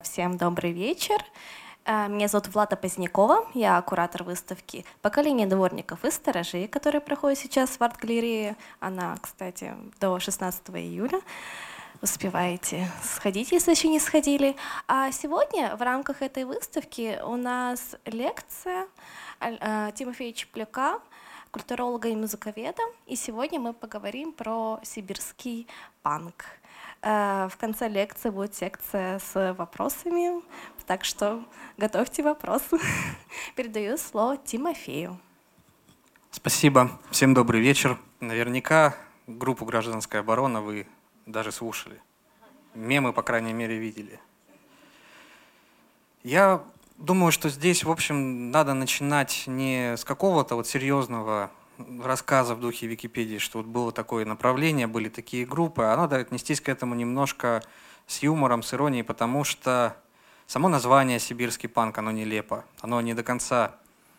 Всем добрый вечер. Э, меня зовут Влада Позднякова, я куратор выставки «Поколение дворников и сторожей», которая проходит сейчас в арт-галерее. Она, кстати, до 16 июля. Успеваете сходить, если еще не сходили. А сегодня в рамках этой выставки у нас лекция э, Тимофея Чепляка, культуролога и музыковеда. И сегодня мы поговорим про сибирский панк. Э, в конце лекции будет секция с вопросами, так что готовьте вопросы. Передаю слово Тимофею. Спасибо. Всем добрый вечер. Наверняка группу «Гражданская оборона» вы даже слушали. Мемы, по крайней мере, видели. Я думаю, что здесь, в общем, надо начинать не с какого-то вот серьезного рассказа в духе Википедии, что вот было такое направление, были такие группы, а надо отнестись к этому немножко с юмором, с иронией, потому что само название «Сибирский панк», оно нелепо, оно не до конца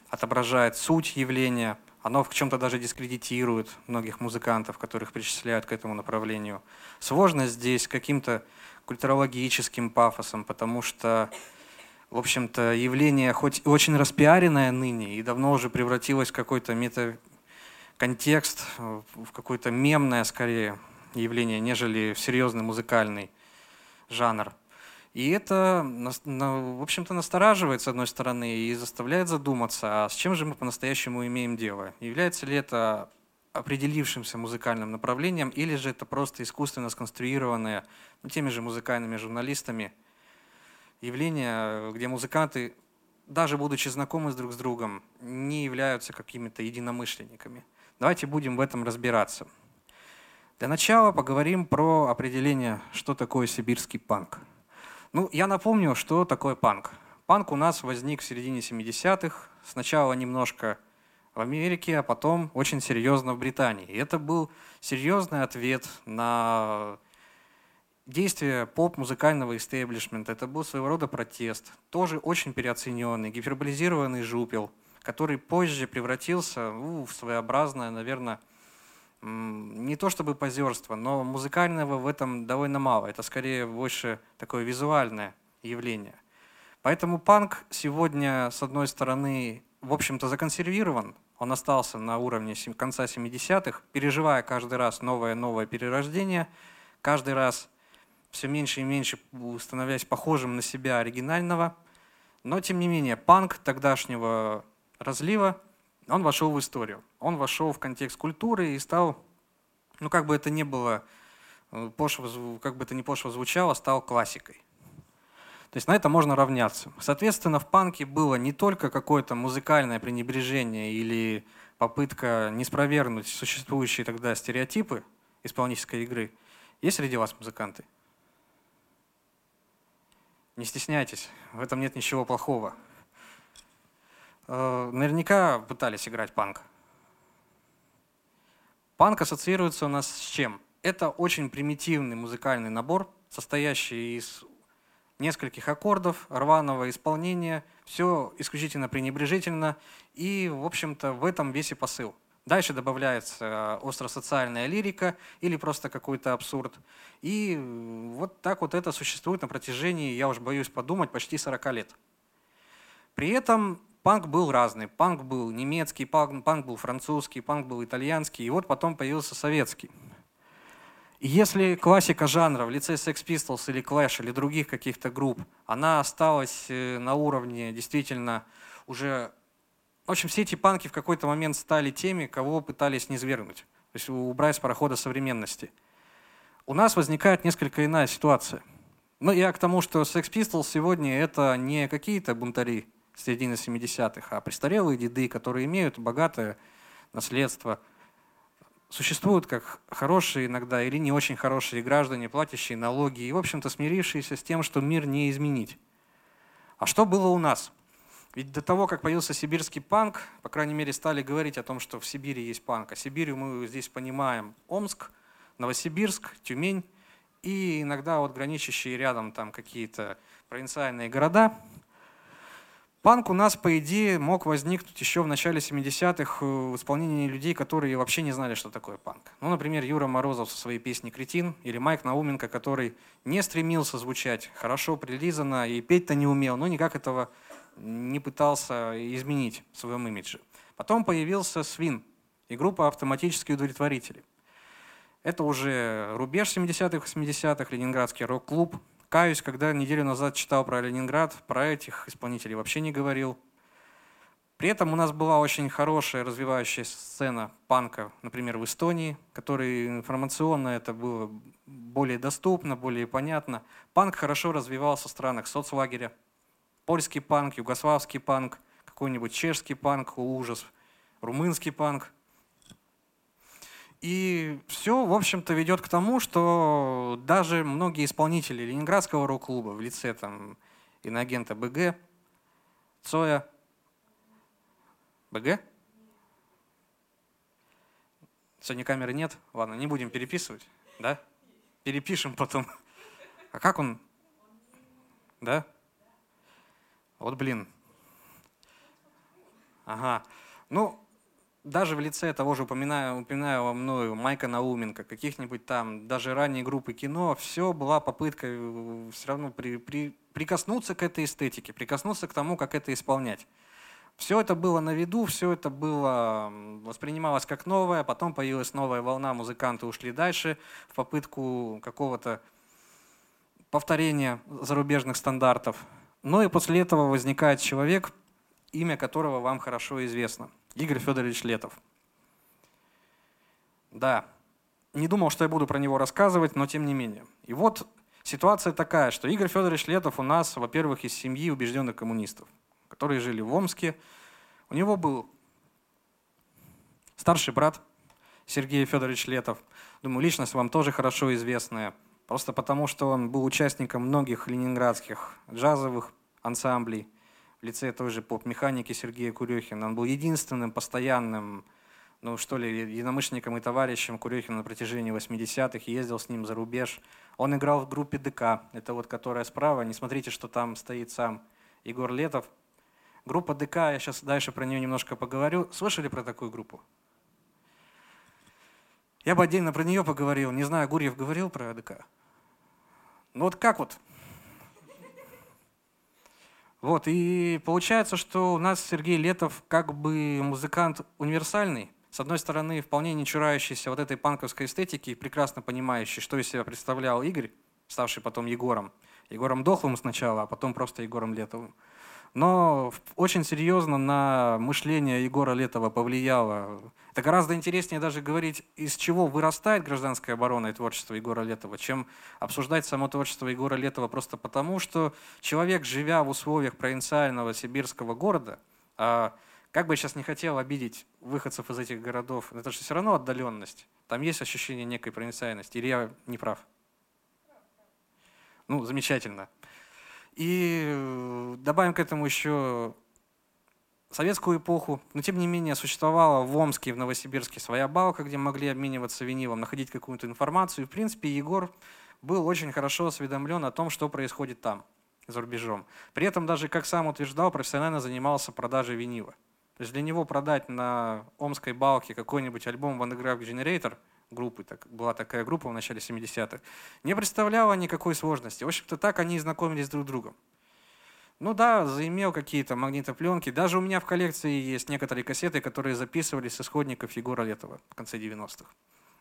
отображает суть явления, оно в чем-то даже дискредитирует многих музыкантов, которых причисляют к этому направлению. Сложность здесь каким-то культурологическим пафосом, потому что, в общем-то, явление хоть и очень распиаренное ныне и давно уже превратилось в какой-то мета контекст, э, в какое-то мемное, скорее, явление, нежели в серьезный музыкальный жанр. И это, в общем-то, настораживает, с одной стороны, и заставляет задуматься, а с чем же мы по-настоящему имеем дело? Является ли это определившимся музыкальным направлением, или же это просто искусственно сконструированное ну, теми же музыкальными журналистами явление, где музыканты, даже будучи знакомы друг с другом, не являются какими-то единомышленниками. Давайте будем в этом разбираться. Для начала поговорим про определение, что такое сибирский панк. Ну, я напомню, что такое панк. Панк у нас возник в середине 70-х, сначала немножко в Америке, а потом очень серьезно в Британии. И это был серьезный ответ на действия поп-музыкального истеблишмента. Это был своего рода протест, тоже очень переоцененный, гиперболизированный жупел – который позже превратился ну, в своеобразное, наверное, не то чтобы позерство, но музыкального в этом довольно мало. Это скорее больше такое визуальное явление. Поэтому панк сегодня, с одной стороны, в общем-то, законсервирован. Он остался на уровне конца 70-х, переживая каждый раз новое-новое перерождение, каждый раз все меньше и меньше становясь похожим на себя оригинального. Но, тем не менее, панк тогдашнего разлива, он вошел в историю. Он вошел в контекст культуры и стал, ну как бы это ни было, э, пошло, как бы это ни пошло звучало, стал классикой. То есть на это можно равняться. Соответственно, в панке было не только какое-то музыкальное пренебрежение или попытка не спровергнуть существующие тогда стереотипы исполнительской игры. Есть среди вас музыканты? Не стесняйтесь, в этом нет ничего плохого. Э, наверняка пытались играть панк. Панк ассоциируется у нас с чем? Это очень примитивный музыкальный набор, состоящий из нескольких аккордов, рваного исполнения, все исключительно пренебрежительно, и, в общем-то, в этом весь и посыл. Дальше добавляется остросоциальная лирика или просто какой-то абсурд. И вот так вот это существует на протяжении, я уж боюсь подумать, почти 40 лет. При этом панк был разный. Панк был немецкий, панк, панк был французский, панк был итальянский, и вот потом появился советский. И если классика жанра в лице Sex Pistols или Clash или других каких-то групп, она осталась э, на уровне действительно уже... В общем, все эти панки в какой-то момент стали теми, кого пытались низвергнуть, то есть убрать с парохода современности. У нас возникает несколько иная ситуация. Ну, я к тому, что Sex Pistols сегодня это не какие-то бунтари, середины 70-х, а престарелые деды, которые имеют богатое наследство, существуют как хорошие иногда или не очень хорошие граждане, платящие налоги и, в общем-то, смирившиеся с тем, что мир не изменить. А что было у нас? Ведь до того, как появился сибирский панк, по крайней мере, стали говорить о том, что в Сибири есть панк. А Сибирью мы здесь понимаем Омск, Новосибирск, Тюмень и иногда вот граничащие рядом там какие-то провинциальные города – Панк у нас, по идее, мог возникнуть еще в начале 70-х в исполнении людей, которые вообще не знали, что такое панк. Ну, например, Юра Морозов со своей песней «Кретин» или Майк Науменко, который не стремился звучать хорошо, прилизанно и петь-то не умел, но никак этого не пытался изменить в своем имидже. Потом появился Свин и группа «Автоматические удовлетворители». Это уже рубеж 70-х, 80-х, ленинградский рок-клуб, Каюсь, когда неделю назад читал про Ленинград, про этих исполнителей вообще не говорил. При этом у нас была очень хорошая развивающая сцена панка, например, в Эстонии, который информационно это было более доступно, более понятно. Панк хорошо развивался в странах соцлагеря. Польский панк, югославский панк, какой-нибудь чешский панк, ужас, румынский панк – и все, в общем-то, ведет к тому, что даже многие исполнители Ленинградского рок-клуба в лице там иноагента БГ, Цоя, БГ? Сегодня камеры нет? Ладно, не будем переписывать, да? Перепишем потом. А как он? Да? Вот блин. Ага. Ну, даже в лице того же упоминаю, упоминаю мною Майка Науменко, каких-нибудь там, даже ранние группы кино, все была попытка э, все равно при, при, прикоснуться к этой эстетике, прикоснуться к тому, как это исполнять. Все это было на виду, все это было воспринималось как новое, потом появилась новая волна, музыканты ушли дальше в попытку какого-то повторения зарубежных стандартов. Но и после этого возникает человек, имя которого вам хорошо известно – Игорь Федорович Летов. Да, не думал, что я буду про него рассказывать, но тем не менее. И вот ситуация такая, что Игорь Федорович Летов у нас, во-первых, из семьи убежденных коммунистов, которые жили в Омске. У него был старший брат Сергей Федорович Летов. Думаю, личность вам тоже хорошо известная. Просто потому, что он был участником многих ленинградских джазовых ансамблей – в лице той же поп-механики Сергея Курехина. Он был единственным постоянным, ну что ли, единомышленником и товарищем Курехина на протяжении 80-х, ездил с ним за рубеж. Он играл в группе ДК, это вот которая справа, не смотрите, что там стоит сам Егор Летов. Группа ДК, я сейчас дальше про нее немножко поговорю. Слышали про такую группу? Я бы отдельно про нее поговорил. Не знаю, Гурьев говорил про ДК? Ну вот как вот вот, и получается, что у нас Сергей Летов как бы музыкант универсальный. С одной стороны, вполне не чурающийся вот этой панковской эстетики, прекрасно понимающий, что из себя представлял Игорь, ставший потом Егором. Егором Дохлым сначала, а потом просто Егором Летовым. Но очень серьезно на мышление Егора Летова повлияло. Это гораздо интереснее даже говорить, из чего вырастает гражданская оборона и творчество Егора Летова, чем обсуждать само творчество Егора Летова просто потому, что человек, живя в условиях провинциального сибирского города, а как бы я сейчас не хотел обидеть выходцев из этих городов, это же все равно отдаленность. Там есть ощущение некой провинциальности. Или я не прав? Ну, замечательно. И э, добавим к этому еще советскую эпоху, но тем не менее существовала в Омске и в Новосибирске своя балка, где могли обмениваться винилом, находить какую-то информацию. И, в принципе, Егор был очень хорошо осведомлен о том, что происходит там, за рубежом. При этом даже, как сам утверждал, профессионально занимался продажей винила. То есть для него продать на омской балке какой-нибудь альбом Van Generator – группы, так, была такая группа в начале 70-х, не представляла никакой сложности. В общем-то, так они и знакомились друг с другом. Ну да, заимел какие-то магнитопленки. Даже у меня в коллекции есть некоторые кассеты, которые записывались с исходников Егора Летова в конце 90-х.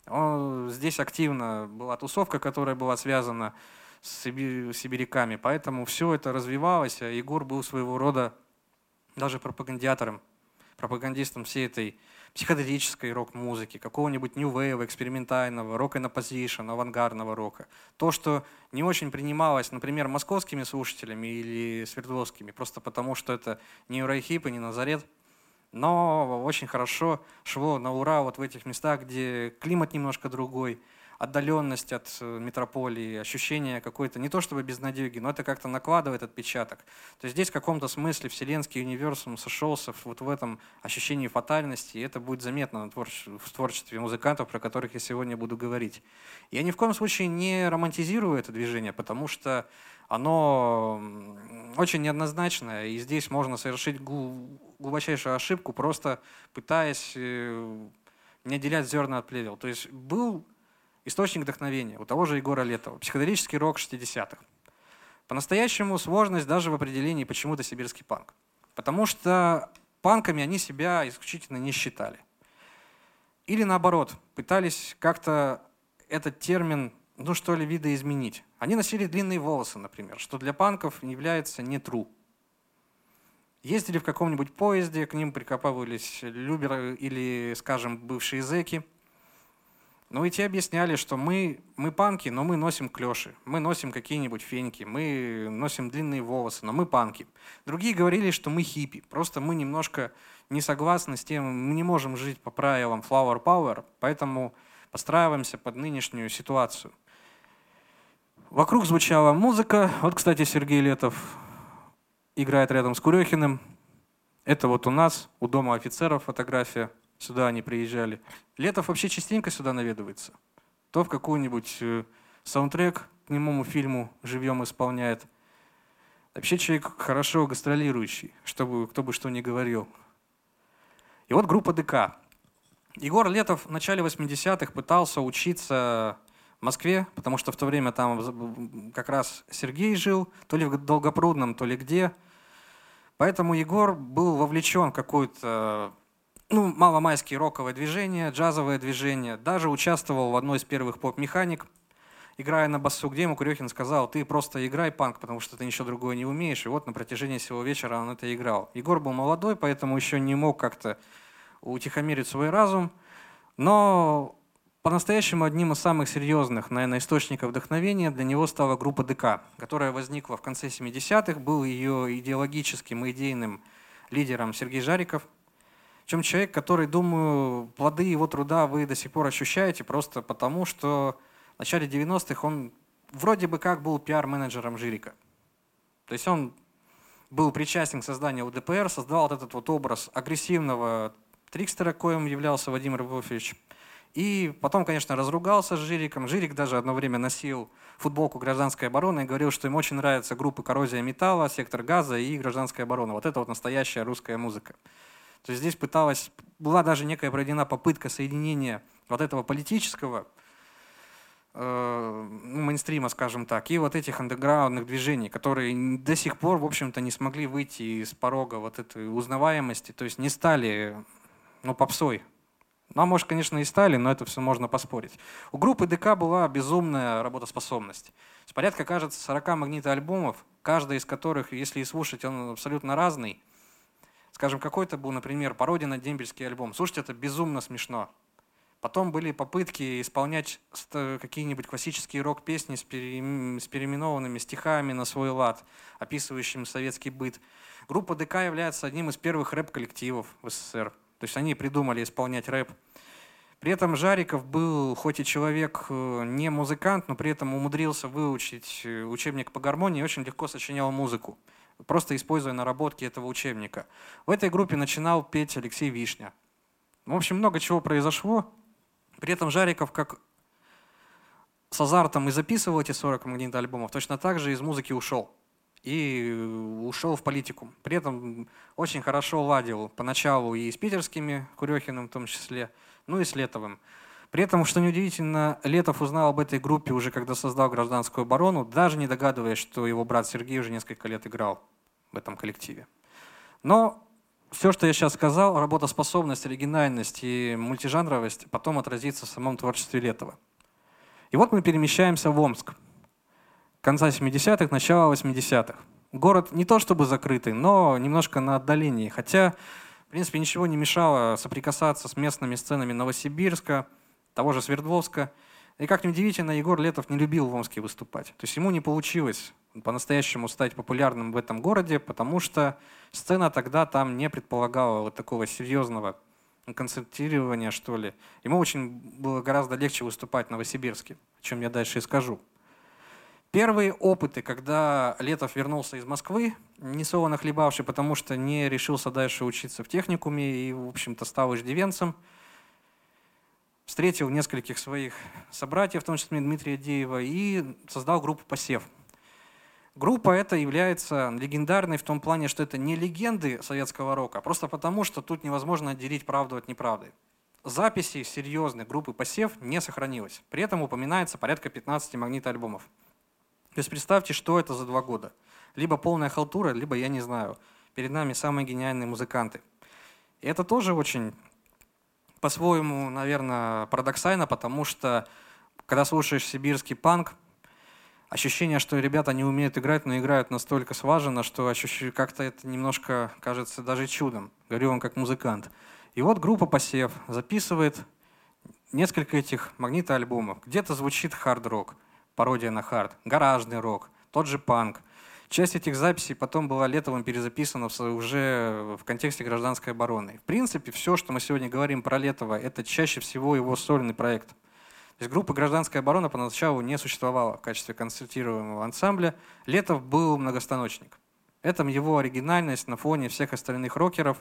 Он, здесь активно была тусовка, которая была связана с сибиряками, поэтому все это развивалось, а Егор был своего рода даже пропагандиатором, пропагандистом всей этой психоделической рок-музыки, какого-нибудь wave, экспериментального, рок and opposition, авангардного рока. То, что не очень принималось, например, московскими слушателями или свердловскими, просто потому что это не Урайхип и не Назарет, но очень хорошо шло на ура вот в этих местах, где климат немножко другой – отдаленность от э, метрополии, ощущение какой-то, не то чтобы безнадеги, но это как-то накладывает отпечаток. То есть здесь в каком-то смысле вселенский универсум сошелся вот в этом ощущении фатальности, и это будет заметно в творчестве музыкантов, про которых я сегодня буду говорить. Я ни в коем случае не романтизирую это движение, потому что оно очень неоднозначная, и здесь можно совершить глубочайшую ошибку, просто пытаясь э, не отделять зерна от плевел. То есть был источник вдохновения у того же Егора Летова, психоделический рок 60-х. По-настоящему сложность даже в определении почему-то сибирский панк. Потому что панками они себя исключительно не считали. Или наоборот, пытались как-то этот термин, ну что ли, видоизменить. Они носили длинные волосы, например, что для панков является не true. Ездили в каком-нибудь поезде, к ним прикопывались люберы или, скажем, бывшие зэки – ну и те объясняли, что мы, мы панки, но мы носим клеши, мы носим какие-нибудь феньки, мы носим длинные волосы, но мы панки. Другие говорили, что мы хиппи, просто мы немножко не согласны с тем, мы не можем жить по правилам flower power, поэтому подстраиваемся под нынешнюю ситуацию. Вокруг звучала музыка. Вот, кстати, Сергей Летов играет рядом с Курехиным. Это вот у нас, у дома офицеров фотография. Сюда они приезжали. Летов вообще частенько сюда наведывается. То в какой-нибудь э, саундтрек к немому фильму живьем исполняет. Вообще человек хорошо гастролирующий, чтобы кто бы что ни говорил. И вот группа ДК. Егор Летов в начале 80-х пытался учиться в Москве, потому что в то время там как раз Сергей жил, то ли в Долгопрудном, то ли где. Поэтому Егор был вовлечен в какую-то ну, маломайские роковое движение, джазовое движение. Даже участвовал в одной из первых поп-механик, играя на басу, где ему Курехин сказал, ты просто играй панк, потому что ты ничего другое не умеешь. И вот на протяжении всего вечера он это играл. Егор был молодой, поэтому еще не мог как-то утихомирить свой разум. Но по-настоящему одним из самых серьезных, наверное, источников вдохновения для него стала группа ДК, которая возникла в конце 70-х, был ее идеологическим и идейным лидером Сергей Жариков – чем человек, который, думаю, плоды его труда вы до сих пор ощущаете, просто потому что в начале 90-х он вроде бы как был пиар-менеджером Жирика. То есть он был причастен к созданию УДПР, создал вот этот вот образ агрессивного трикстера, коим являлся Владимир Львович. И потом, конечно, разругался с Жириком. Жирик даже одно время носил футболку гражданской обороны и говорил, что ему очень нравятся группы «Коррозия металла», «Сектор газа» и «Гражданская оборона». Вот это вот настоящая русская музыка. То есть здесь пыталась, была даже некая проведена попытка соединения вот этого политического э, ну, мейнстрима, скажем так, и вот этих андеграундных движений, которые до сих пор, в общем-то, не смогли выйти из порога вот этой узнаваемости, то есть не стали, ну, попсой. Ну, а может, конечно, и стали, но это все можно поспорить. У группы ДК была безумная работоспособность. С порядка, кажется, 40 магнитоальбомов, каждый из которых, если и слушать, он абсолютно разный – Скажем, какой-то был, например, пародия на дембельский альбом. Слушайте, это безумно смешно. Потом были попытки исполнять какие-нибудь классические рок-песни с, пере... с переименованными стихами на свой лад, описывающими советский быт. Группа ДК является одним из первых рэп-коллективов в СССР. То есть они придумали исполнять рэп. При этом Жариков был хоть и человек э, не музыкант, но при этом умудрился выучить э, учебник по гармонии и очень легко сочинял музыку просто используя наработки этого учебника. В этой группе начинал петь Алексей Вишня. В общем, много чего произошло. При этом Жариков как с азартом и записывал эти 40 магнитоальбомов, точно так же из музыки ушел. И ушел в политику. При этом очень хорошо ладил поначалу и с питерскими, Курехиным в том числе, ну и с Летовым. При этом, что неудивительно, Летов узнал об этой группе уже когда создал гражданскую оборону, даже не догадываясь, что его брат Сергей уже несколько лет играл в этом коллективе. Но все, что я сейчас сказал, работоспособность, оригинальность и мультижанровость потом отразится в самом творчестве Летова. И вот мы перемещаемся в Омск. Конца 70-х, начало 80-х. Город не то чтобы закрытый, но немножко на отдалении. Хотя, в принципе, ничего не мешало соприкасаться с местными сценами Новосибирска, того же Свердловска. И как ни удивительно, Егор Летов не любил в Омске выступать. То есть ему не получилось по-настоящему стать популярным в этом городе, потому что сцена тогда там не предполагала вот такого серьезного концентрирования, что ли. Ему очень было гораздо легче выступать в Новосибирске, о чем я дальше и скажу. Первые опыты, когда Летов вернулся из Москвы, не солоно хлебавший, потому что не решился дальше учиться в техникуме и, в общем-то, стал иждивенцем – встретил нескольких своих собратьев, в том числе Дмитрия Деева, и создал группу «Посев». Группа эта является легендарной в том плане, что это не легенды советского рока, а просто потому, что тут невозможно отделить правду от неправды. Записей серьезной группы «Посев» не сохранилось. При этом упоминается порядка 15 магнитоальбомов. То есть представьте, что это за два года. Либо полная халтура, либо я не знаю. Перед нами самые гениальные музыканты. И это тоже очень по-своему, наверное, парадоксально, потому что когда слушаешь сибирский панк, ощущение, что ребята не умеют играть, но играют настолько слаженно, что как-то это немножко кажется даже чудом. Говорю вам как музыкант. И вот группа «Посев» записывает несколько этих магнитоальбомов. Где-то звучит хард-рок, пародия на хард, гаражный рок, тот же панк. Часть этих записей потом была Летовым перезаписана уже в контексте гражданской обороны. В принципе, все, что мы сегодня говорим про Летова, это чаще всего его сольный проект – то есть группа «Гражданская оборона» поначалу не существовала в качестве концертируемого ансамбля. Летов был многостаночник. Это его оригинальность на фоне всех остальных рокеров.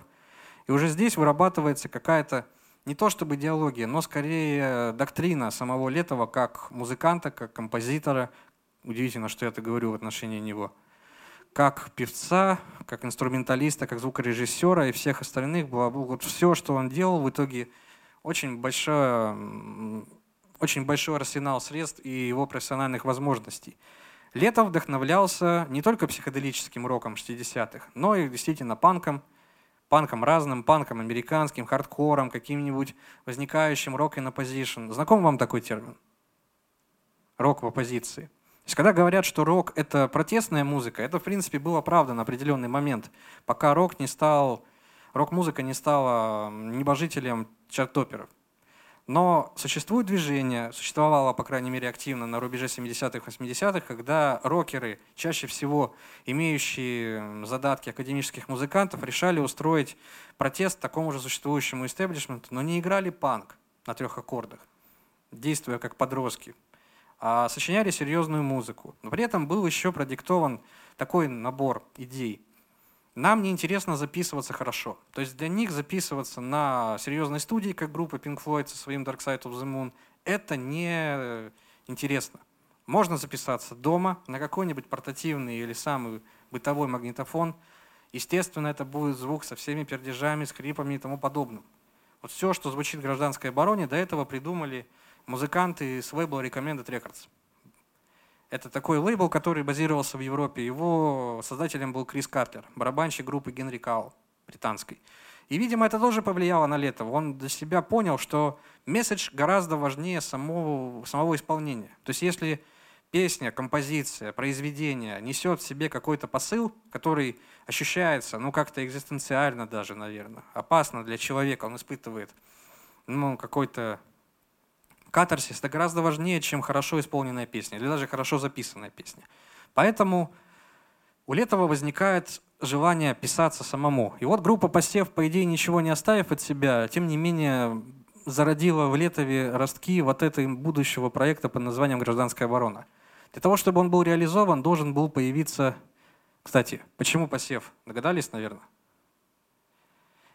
И уже здесь вырабатывается какая-то не то чтобы идеология, но скорее доктрина самого Летова как музыканта, как композитора. Удивительно, что я это говорю в отношении него. Как певца, как инструменталиста, как звукорежиссера и всех остальных. Было, вот все, что он делал, в итоге очень большое очень большой арсенал средств и его профессиональных возможностей. Летов вдохновлялся не только психоделическим роком 60-х, но и действительно панком, панком разным, панком американским, хардкором, каким-нибудь возникающим рок in opposition. Знаком вам такой термин? Рок в оппозиции. То есть, когда говорят, что рок — это протестная музыка, это, в принципе, было правда на определенный момент, пока рок не стал, рок-музыка не стала небожителем чарт-топеров. Но существует движение, существовало, по крайней мере, активно на рубеже 70-х, 80-х, когда рокеры, чаще всего имеющие задатки академических музыкантов, решали устроить протест такому же существующему истеблишменту, но не играли панк на трех аккордах, действуя как подростки, а сочиняли серьезную музыку. Но при этом был еще продиктован такой набор идей – нам не интересно записываться хорошо. То есть для них записываться на серьезной студии, как группа Pink Floyd со своим Dark Side of the Moon, это не интересно. Можно записаться дома на какой-нибудь портативный или самый бытовой магнитофон. Естественно, это будет звук со всеми пердежами, скрипами и тому подобным. Вот все, что звучит в гражданской обороне, до этого придумали музыканты с лейбла Recommended Records. Это такой лейбл, который базировался в Европе. Его создателем был Крис Картер, барабанщик группы Генри Кау, британской. И, видимо, это тоже повлияло на Летова. Он для себя понял, что месседж гораздо важнее самого, самого исполнения. То есть если песня, композиция, произведение несет в себе какой-то посыл, который ощущается, ну, как-то экзистенциально даже, наверное, опасно для человека, он испытывает ну, какой-то катарсис это гораздо важнее, чем хорошо исполненная песня или даже хорошо записанная песня. Поэтому у Летова возникает желание писаться самому. И вот группа «Посев», по идее, ничего не оставив от себя, тем не менее зародила в Летове ростки вот этого будущего проекта под названием «Гражданская оборона». Для того, чтобы он был реализован, должен был появиться... Кстати, почему «Посев»? Догадались, наверное?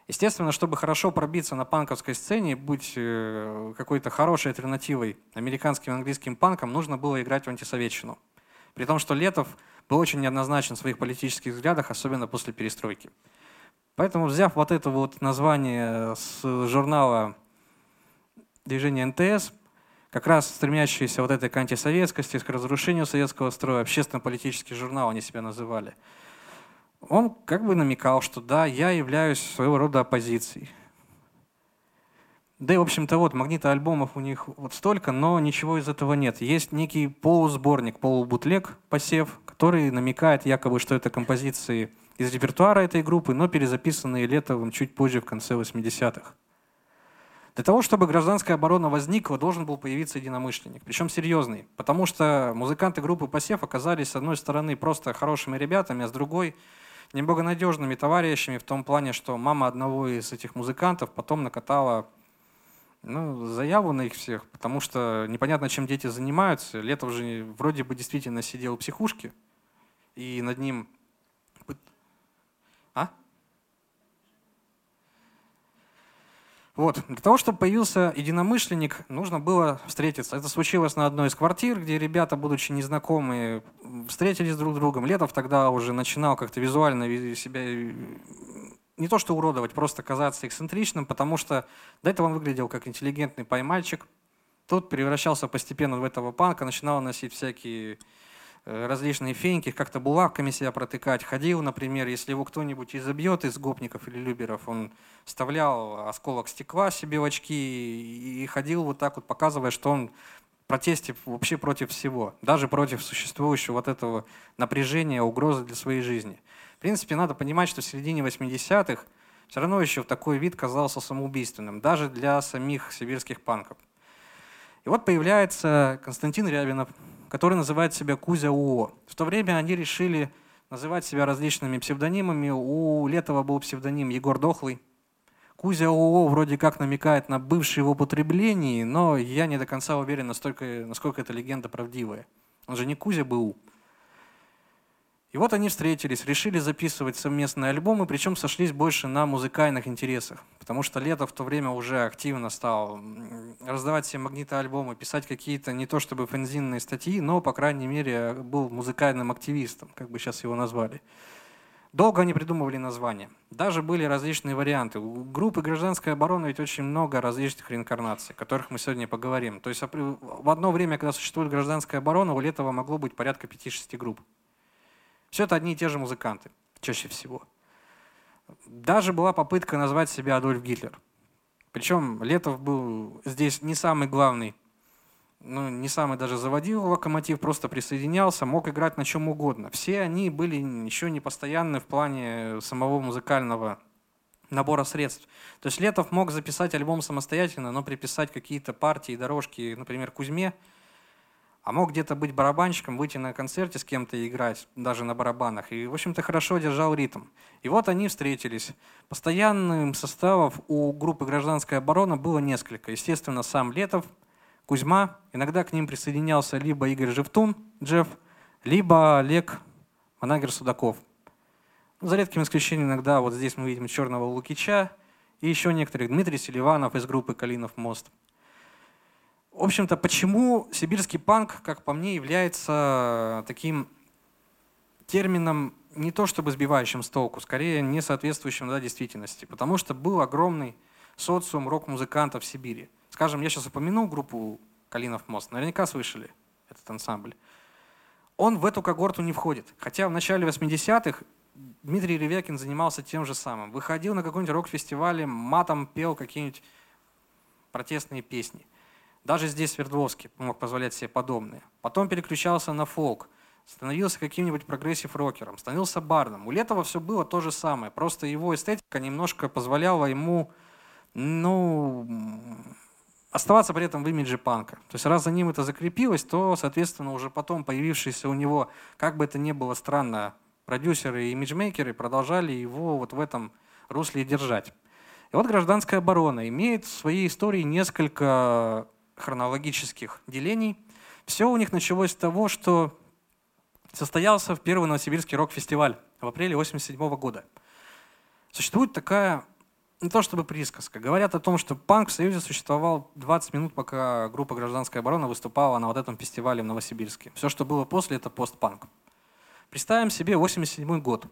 Естественно, чтобы хорошо пробиться на панковской сцене и быть э, какой-то хорошей альтернативой американским и английским панкам, нужно было играть в антисоветчину. При том, что Летов был очень неоднозначен в своих политических взглядах, особенно после перестройки. Поэтому, взяв вот это вот название с журнала движения НТС, как раз стремящиеся вот этой к антисоветскости, к разрушению советского строя, общественно-политический журнал они себя называли – он как бы намекал, что да, я являюсь своего рода оппозицией. Да и, в общем-то, вот магнита-альбомов у них вот столько, но ничего из этого нет. Есть некий полусборник, полубутлег «Посев», который намекает якобы, что это композиции из репертуара этой группы, но перезаписанные Летовым чуть позже, в конце 80-х. Для того, чтобы гражданская оборона возникла, должен был появиться единомышленник, причем серьезный, потому что музыканты группы «Посев» оказались, с одной стороны, просто хорошими ребятами, а с другой – неблагонадежными товарищами в том плане, что мама одного из этих музыкантов потом накатала ну, заяву на их всех, потому что непонятно, чем дети занимаются. Летов же вроде бы действительно сидел в психушке, и над ним... Вот. Для того, чтобы появился единомышленник, нужно было встретиться. Это случилось на одной из квартир, где ребята, будучи незнакомые, встретились друг с другом. Летов тогда уже начинал как-то визуально себя э, не то что уродовать, просто казаться эксцентричным, потому что до этого он выглядел как интеллигентный поймальчик. Тут превращался постепенно в этого панка, начинал носить всякие различные феньки, как-то булавками себя протыкать. Ходил, например, если его кто-нибудь изобьет из гопников или люберов, он вставлял осколок стекла себе в очки и ходил вот так вот, показывая, что он в протесте вообще против всего, даже против существующего вот этого напряжения, угрозы для своей жизни. В принципе, надо понимать, что в середине 80-х все равно еще такой вид казался самоубийственным, даже для самих сибирских панков. И вот появляется Константин Рябинов, который называет себя Кузя УО. В то время они решили называть себя различными псевдонимами. У Летова был псевдоним Егор Дохлый. Кузя ООО вроде как намекает на бывшее в употреблении, но я не до конца уверен, настолько, насколько эта легенда правдивая. Он же не Кузя БУ. И вот они встретились, решили записывать совместные альбомы, причем сошлись больше на музыкальных интересах, потому что Лето в то время уже активно стал раздавать все магнитоальбомы, писать какие-то не то чтобы фэнзинные статьи, но, по крайней мере, был музыкальным активистом, как бы сейчас его назвали. Долго они придумывали названия. Даже были различные варианты. У группы «Гражданская оборона» ведь очень много различных реинкарнаций, о которых мы сегодня поговорим. То есть в одно время, когда существует «Гражданская оборона», у Летова могло быть порядка 5-6 групп. Все это одни и те же музыканты, чаще всего. Даже была попытка назвать себя Адольф Гитлер. Причем Летов был здесь не самый главный, ну, не самый даже заводил локомотив, просто присоединялся, мог играть на чем угодно. Все они были еще не постоянны в плане самого музыкального набора средств. То есть Летов мог записать альбом самостоятельно, но приписать какие-то партии, дорожки, например, Кузьме – а мог где-то быть барабанщиком, выйти на концерте с кем-то и играть, даже на барабанах. И, в общем-то, хорошо держал ритм. И вот они встретились. Постоянным составов у группы «Гражданская оборона» было несколько. Естественно, сам Летов, Кузьма. Иногда к ним присоединялся либо Игорь Живтун, Джефф, либо Олег Манагер Судаков. За редким исключением иногда вот здесь мы видим Черного Лукича и еще некоторых. Дмитрий Селиванов из группы «Калинов мост». В общем-то, почему сибирский панк, как по мне, является таким термином не то чтобы сбивающим с толку, скорее не соответствующим да, действительности. Потому что был огромный социум рок-музыкантов в Сибири. Скажем, я сейчас упомянул группу «Калинов мост», наверняка слышали этот ансамбль. Он в эту когорту не входит. Хотя в начале 80-х Дмитрий Ревякин занимался тем же самым. Выходил на какой-нибудь рок-фестивале, матом пел какие-нибудь протестные песни. Даже здесь Свердловский мог позволять себе подобное. Потом переключался на фолк, становился каким-нибудь прогрессив-рокером, становился бардом. У Летова все было то же самое, просто его эстетика немножко позволяла ему, ну, оставаться при этом в имидже панка. То есть раз за ним это закрепилось, то, соответственно, уже потом появившиеся у него, как бы это ни было странно, продюсеры и имиджмейкеры продолжали его вот в этом русле держать. И вот гражданская оборона имеет в своей истории несколько хронологических делений. Все у них началось с того, что состоялся в первый Новосибирский рок-фестиваль в апреле 1987 года. Существует такая, не то чтобы присказка, говорят о том, что панк в Союзе существовал 20 минут, пока группа «Гражданская оборона» выступала на вот этом фестивале в Новосибирске. Все, что было после, это постпанк. Представим себе 87 год.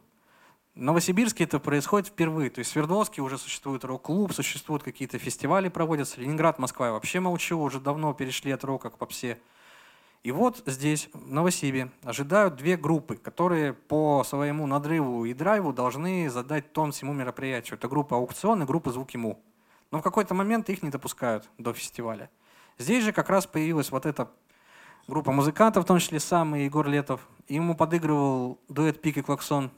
В Новосибирске это происходит впервые. То есть в Свердловске уже существует рок-клуб, существуют какие-то фестивали проводятся. Ленинград, Москва я вообще молчу, уже давно перешли от рока к попсе. И вот здесь, в Новосибе, ожидают две группы, которые по своему надрыву и драйву должны задать тон всему мероприятию. Это группа «Аукцион» и группа «Звук ему». Но в какой-то момент их не допускают до фестиваля. Здесь же как раз появилась вот эта группа музыкантов, в том числе сам Егор Летов. Ему подыгрывал дуэт «Пик и Клаксон»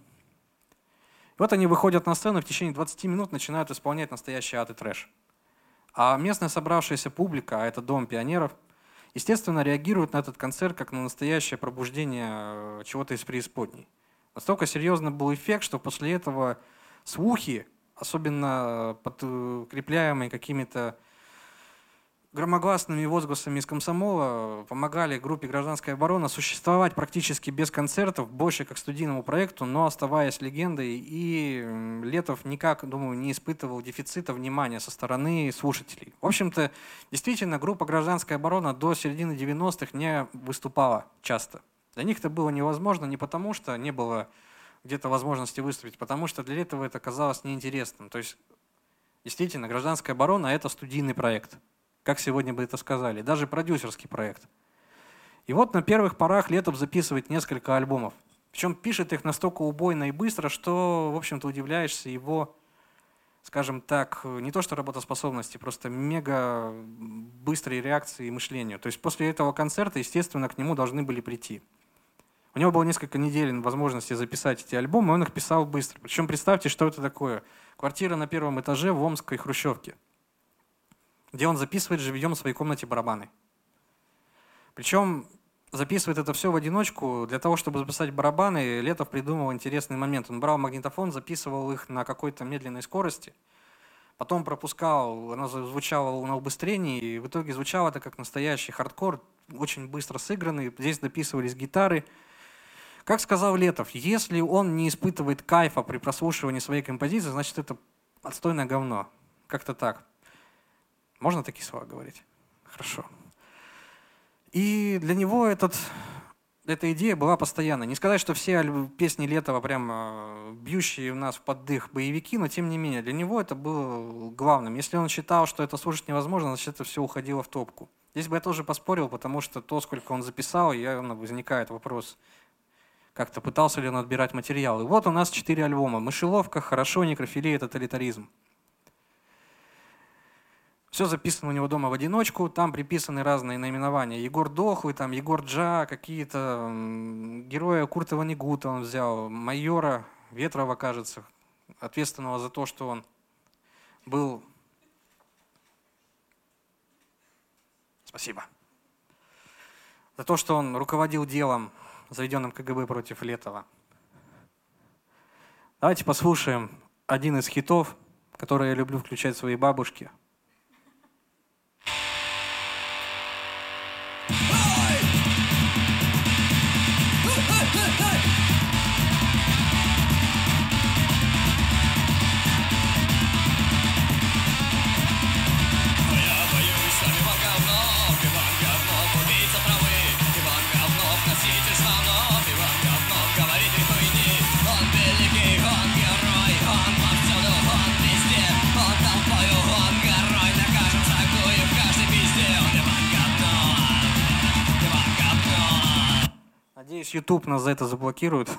И вот они выходят на сцену, в течение 20 минут начинают исполнять настоящий ад и трэш. А местная собравшаяся публика, а это Дом пионеров, естественно, реагирует на этот концерт как на настоящее пробуждение э, чего-то из преисподней. Настолько серьезно был эффект, что после этого слухи, особенно подкрепляемые какими-то громогласными возгласами из комсомола помогали группе «Гражданская оборона» существовать практически без концертов, больше как студийному проекту, но оставаясь легендой. И Летов никак, думаю, не испытывал дефицита внимания со стороны слушателей. В общем-то, действительно, группа «Гражданская оборона» до середины 90-х не выступала часто. Для них это было невозможно не потому, что не было где-то возможности выступить, потому что для этого это казалось неинтересным. То есть, действительно, «Гражданская оборона» — это студийный проект – как сегодня бы это сказали, даже продюсерский проект. И вот на первых порах Летов записывает несколько альбомов. Причем пишет их настолько убойно и быстро, что, в общем-то, удивляешься его, скажем так, не то что работоспособности, просто мега быстрой реакции и мышлению. То есть после этого концерта, естественно, к нему должны были прийти. У него было несколько недель возможности записать эти альбомы, и он их писал быстро. Причем представьте, что это такое. Квартира на первом этаже в Омской хрущевке – где он записывает живьем в своей комнате барабаны. Причем записывает это все в одиночку. Для того, чтобы записать барабаны, Летов придумал интересный момент. Он брал магнитофон, записывал их на какой-то медленной скорости, потом пропускал, оно звучало на убыстрении, и в итоге звучало это как настоящий хардкор, очень быстро сыгранный. Здесь дописывались гитары. Как сказал Летов, если он не испытывает кайфа при прослушивании своей композиции, значит это отстойное говно. Как-то так. Можно такие слова говорить? Хорошо. И для него этот, эта идея была постоянной. Не сказать, что все песни Летова прям э, бьющие у нас в поддых боевики, но тем не менее, для него это было главным. Если он считал, что это слушать невозможно, значит, это все уходило в топку. Здесь бы я тоже поспорил, потому что то, сколько он записал, явно возникает вопрос, как-то пытался ли он отбирать материал. И вот у нас четыре альбома. «Мышеловка», «Хорошо», «Некрофилия», «Тоталитаризм». Все записано у него дома в одиночку, там приписаны разные наименования. Егор Дохлый, там Егор Джа, какие-то героя Курта Ванигута он взял, майора Ветрова, кажется, ответственного за то, что он был... Спасибо. За то, что он руководил делом, заведенным КГБ против Летова. Давайте послушаем один из хитов, который я люблю включать своей бабушке – Надеюсь, YouTube нас за это заблокирует.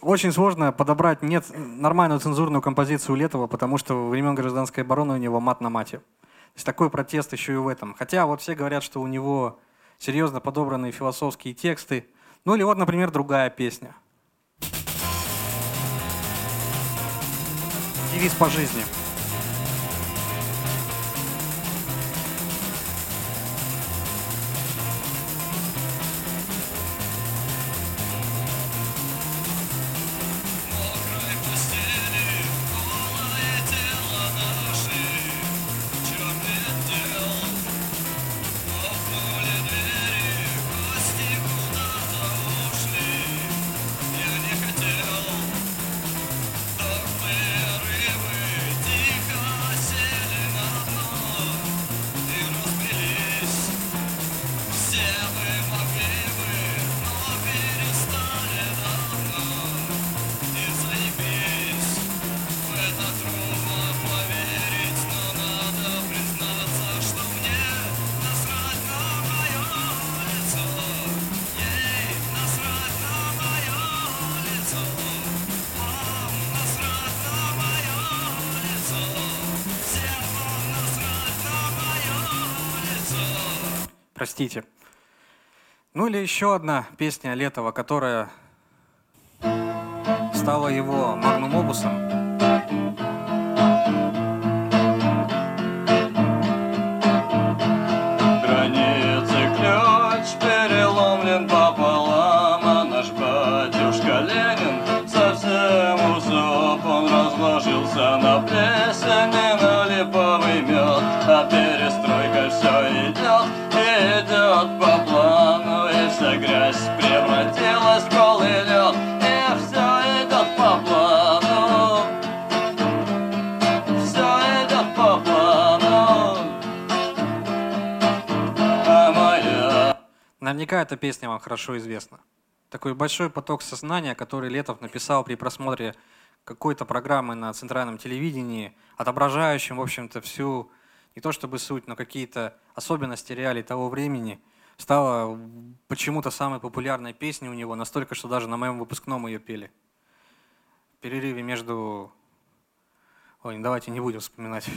Очень сложно подобрать нет нормальную цензурную композицию Летова, потому что во времен гражданской обороны у него мат на мате. То есть такой протест еще и в этом. Хотя вот все говорят, что у него серьезно подобранные философские тексты. Ну или вот, например, другая песня. Девиз по жизни. Простите. Ну или еще одна песня Летова, которая стала его магнум обусом. Наверняка эта песня вам хорошо известна. Такой большой поток сознания, который Летов написал при просмотре какой-то программы на центральном телевидении, отображающим, в общем-то, всю, не то чтобы суть, но какие-то особенности реалий того времени, стала почему-то самой популярной песней у него, настолько, что даже на моем выпускном ее пели. В перерыве между... Ой, давайте не будем вспоминать.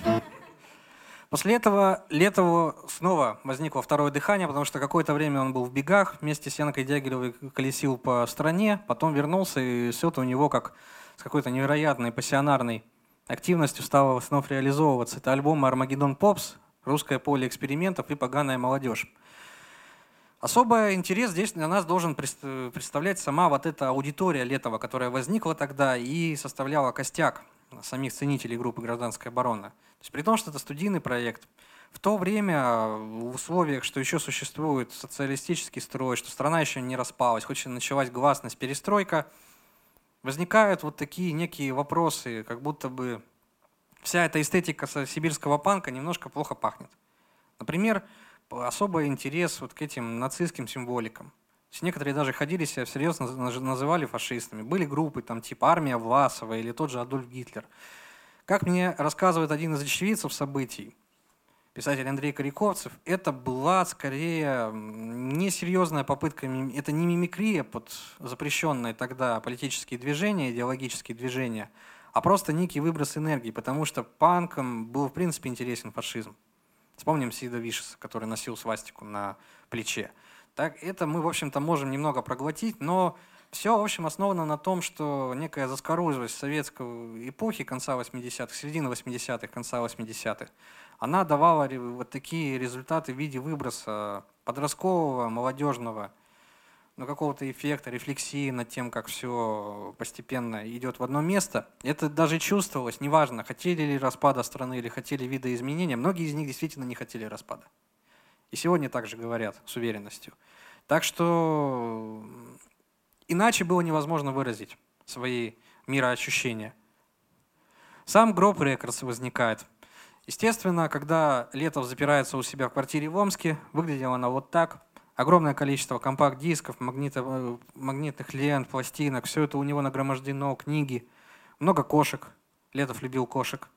После этого Летову снова возникло второе дыхание, потому что какое-то время он был в бегах, вместе с Янкой Дягилевой колесил по стране, потом вернулся, и все это у него как с какой-то невероятной пассионарной активностью стало снова реализовываться. Это альбом «Армагеддон Попс», «Русское поле экспериментов» и «Поганая молодежь». Особый интерес здесь для нас должен представлять сама вот эта аудитория Летова, которая возникла тогда и составляла костяк самих ценителей группы «Гражданская оборона». То есть при том, что это студийный проект, в то время, в условиях, что еще существует социалистический строй, что страна еще не распалась, хоть и началась гласность, перестройка – возникают вот такие некие вопросы, как будто бы вся эта эстетика сибирского панка немножко плохо пахнет. Например, особый интерес вот к этим нацистским символикам. Есть некоторые даже ходили себя всерьез называли фашистами. Были группы там типа армия Власова или тот же Адольф Гитлер. Как мне рассказывает один из очевидцев событий, писатель Андрей Коряковцев, это была скорее несерьезная попытка, это не мимикрия под запрещенные тогда политические движения, идеологические движения, а просто некий выброс энергии, потому что панкам был в принципе интересен фашизм. Вспомним Сида Вишеса, который носил свастику на плече. Так, это мы, в общем-то, можем немного проглотить, но все, в общем, основано на том, что некая заскорузлость советской эпохи конца 80-х, середины 80-х, конца 80-х, она давала вот такие результаты в виде выброса подросткового, молодежного, ну, какого-то эффекта, рефлексии над тем, как все постепенно идет в одно место. Это даже чувствовалось, неважно, хотели ли распада страны или хотели видоизменения. Многие из них действительно не хотели распада. И сегодня также говорят с уверенностью. Так что иначе было невозможно выразить свои мироощущения. Сам Гроб Рекордс возникает – Естественно, когда Летов запирается у себя в квартире в Омске, выглядела она вот так. Огромное количество компакт-дисков, магнитов, э, магнитных лент, пластинок, все это у него нагромождено, книги, много кошек. Летов любил кошек.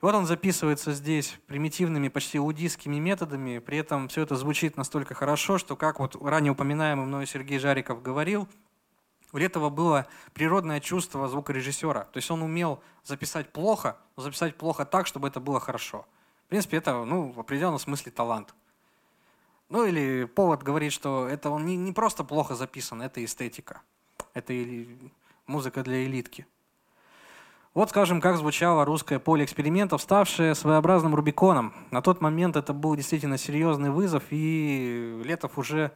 И вот он записывается здесь примитивными, почти лудистскими методами, при этом все это звучит настолько хорошо, что, как вот ранее упоминаемый мною Сергей Жариков говорил, у Летова было природное чувство звукорежиссера. То есть он умел записать плохо, но записать плохо так, чтобы это было хорошо. В принципе, это ну, в определенном смысле талант. Ну или повод говорит, что это он не, не просто плохо записан, это эстетика. Это музыка для элитки. Вот, скажем, как звучало русское поле экспериментов, ставшее своеобразным Рубиконом. На тот момент это был действительно серьезный вызов, и Летов уже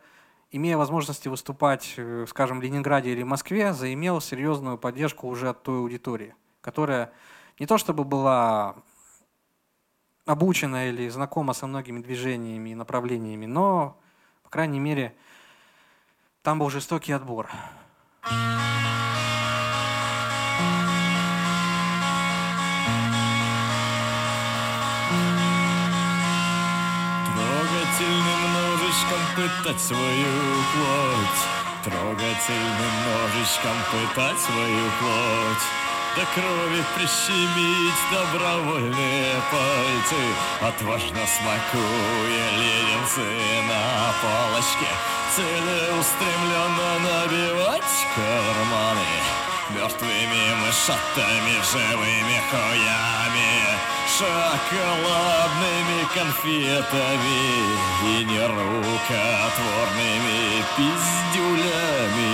имея возможности выступать, э, скажем, в Ленинграде или Москве, заимел серьезную поддержку уже от той аудитории, которая не то чтобы была обучена или знакома со многими движениями и направлениями, но, по крайней мере, там был жестокий отбор. Ножичком пытать свою плоть. Трогательным ножичком пытать свою плоть. До крови прищемить добровольные пальцы. Отважно смакуя леденцы на палочке Целеустремленно набивать карманы. Мертвыми мышатами, живыми хуями шоколадными конфетами и нерукотворными пиздюлями.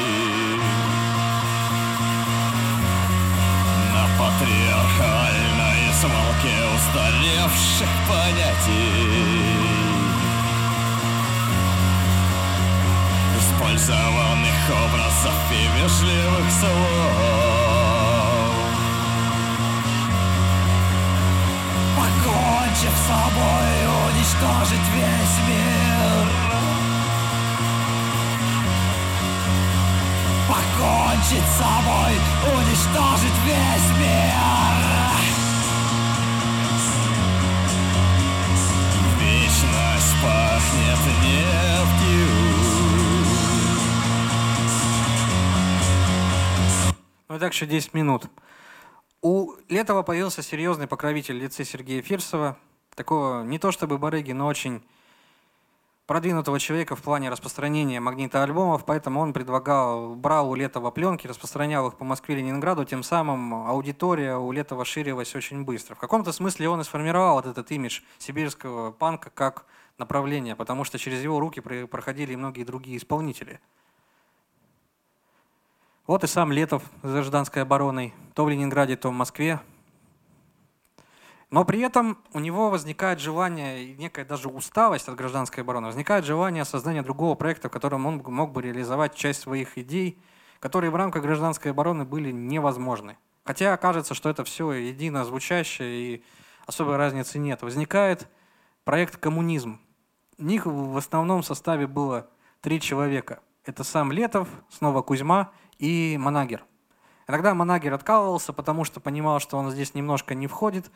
На патриархальной свалке устаревших понятий Использованных образов и вежливых слов покончив собой, уничтожить весь мир. Покончить собой, уничтожить весь мир. Вечность пахнет нефтью. Ну и так еще 10 минут. У Летова появился серьезный покровитель лице Сергея Фирсова – такого не то чтобы барыги, но очень продвинутого человека в плане распространения магнитоальбомов, поэтому он предлагал, брал у Летова пленки, распространял их по Москве и Ленинграду, тем самым аудитория у Летова ширилась очень быстро. В каком-то смысле он и сформировал вот этот имидж сибирского панка как направление, потому что через его руки проходили и многие другие исполнители. Вот и сам Летов с гражданской обороной, то в Ленинграде, то в Москве, но при этом у него возникает желание и некая даже усталость от гражданской обороны, возникает желание создания другого проекта, в котором он мог бы реализовать часть своих идей, которые в рамках гражданской обороны были невозможны. Хотя кажется, что это все едино звучащее и особой разницы нет. Возникает проект «Коммунизм». У них в основном составе было три человека. Это сам Летов, снова Кузьма и Манагер. Иногда Манагер откалывался, потому что понимал, что он здесь немножко не входит,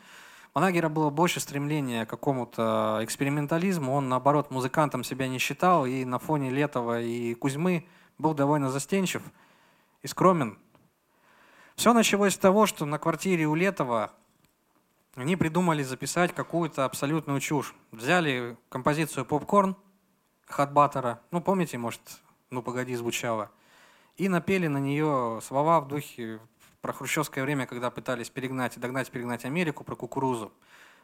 у Нагера было больше стремления к какому-то экспериментализму. Он, наоборот, музыкантом себя не считал, и на фоне Летова и Кузьмы был довольно застенчив и скромен. Все началось с того, что на квартире у Летова они придумали записать какую-то абсолютную чушь. Взяли композицию «Попкорн» Хатбаттера, ну, помните, может, «Ну, погоди» звучало, и напели на нее слова в духе про хрущевское время, когда пытались перегнать, догнать, перегнать Америку, про кукурузу.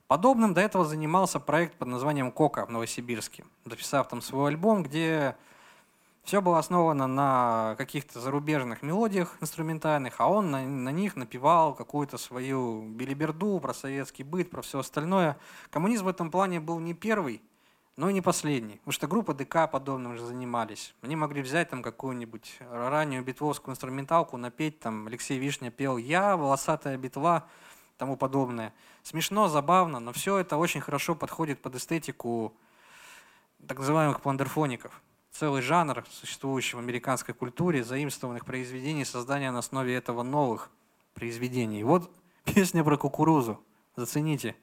Подобным до этого занимался проект под названием «Кока» в Новосибирске, записав там свой альбом, где все было основано на каких-то зарубежных мелодиях инструментальных, а он на, на них напевал какую-то свою билиберду про советский быт, про все остальное. Коммунизм в этом плане был не первый, но и не последний. Потому что группа ДК подобным же занимались. Они могли взять там какую-нибудь раннюю битвовскую инструменталку, напеть, там Алексей Вишня пел «Я», «Волосатая битва», тому подобное. Смешно, забавно, но все это очень хорошо подходит под эстетику так называемых пландерфоников. Целый жанр, существующий в американской культуре, заимствованных произведений, создания на основе этого новых произведений. Вот песня про кукурузу. Зацените.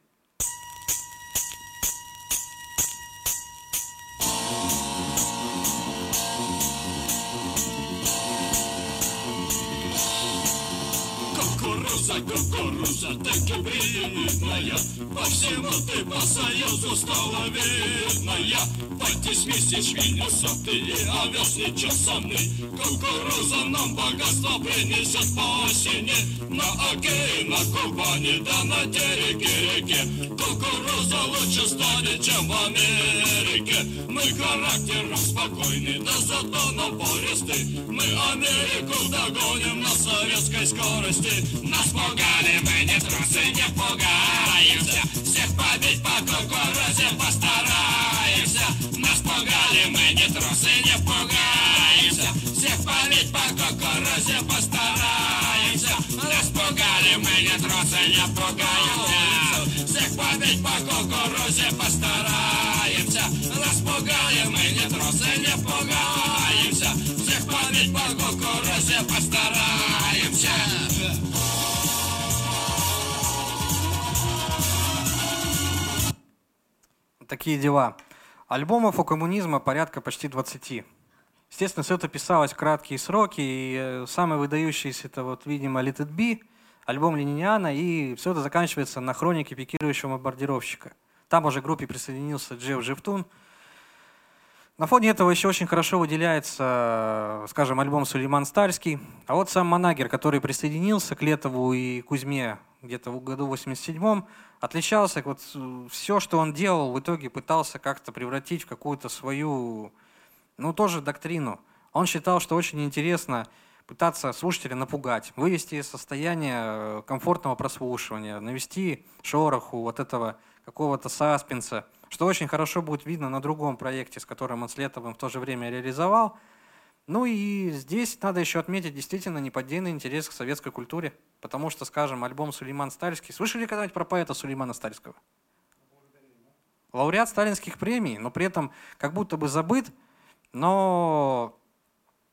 Кукуруза таки видная. По всему ты по союзу стала видная. Подтесни ячмень сотый и овес нечесанный Кукуруза нам богатство принесет по осени. На оке на Кубани, да на тереке реке. Кукуруза лучше станет, чем в Америке. Мы характером спокойный, да зато напористый Мы Америку догоним на советской скорости. Нас пугали, мы не трусы, не пугаемся Всех побить по кукурузе постараемся. Нас пугали, мы не трусы, не пугаемся Всех побить по кукурузе постараемся. Нас пугали, мы не трусы, не пугаемся Всех побить по кукурузе постараемся. Нас пугали, мы не трусы, не пугаемся Всех побить по кукурузе постараемся такие дела. Альбомов у коммунизма порядка почти 20. Естественно, все это писалось в краткие сроки, и э, самый выдающийся это вот, видимо, Let It Be, альбом Лениниана, и все это заканчивается на хронике пикирующего бомбардировщика. Там уже к группе присоединился Джефф Жевтун. На фоне этого еще очень хорошо выделяется, скажем, альбом Сулейман Стальский. А вот сам Манагер, который присоединился к Летову и Кузьме где-то в году 87-м, отличался, вот э, все, что он делал, в итоге пытался как-то превратить в какую-то свою, ну, тоже доктрину. Он считал, что очень интересно пытаться слушателя напугать, вывести из состояния э, комфортного прослушивания, навести шороху вот этого какого-то саспенса, что очень хорошо будет видно на другом проекте, с которым он с Летовым в то же время реализовал. Ну и здесь надо еще отметить действительно неподдельный интерес к советской культуре. Потому что, скажем, альбом Сулейман Стальский. Слышали когда-нибудь про поэта Сулеймана Стальского? Лауреат сталинских премий, но при этом как будто бы забыт. Но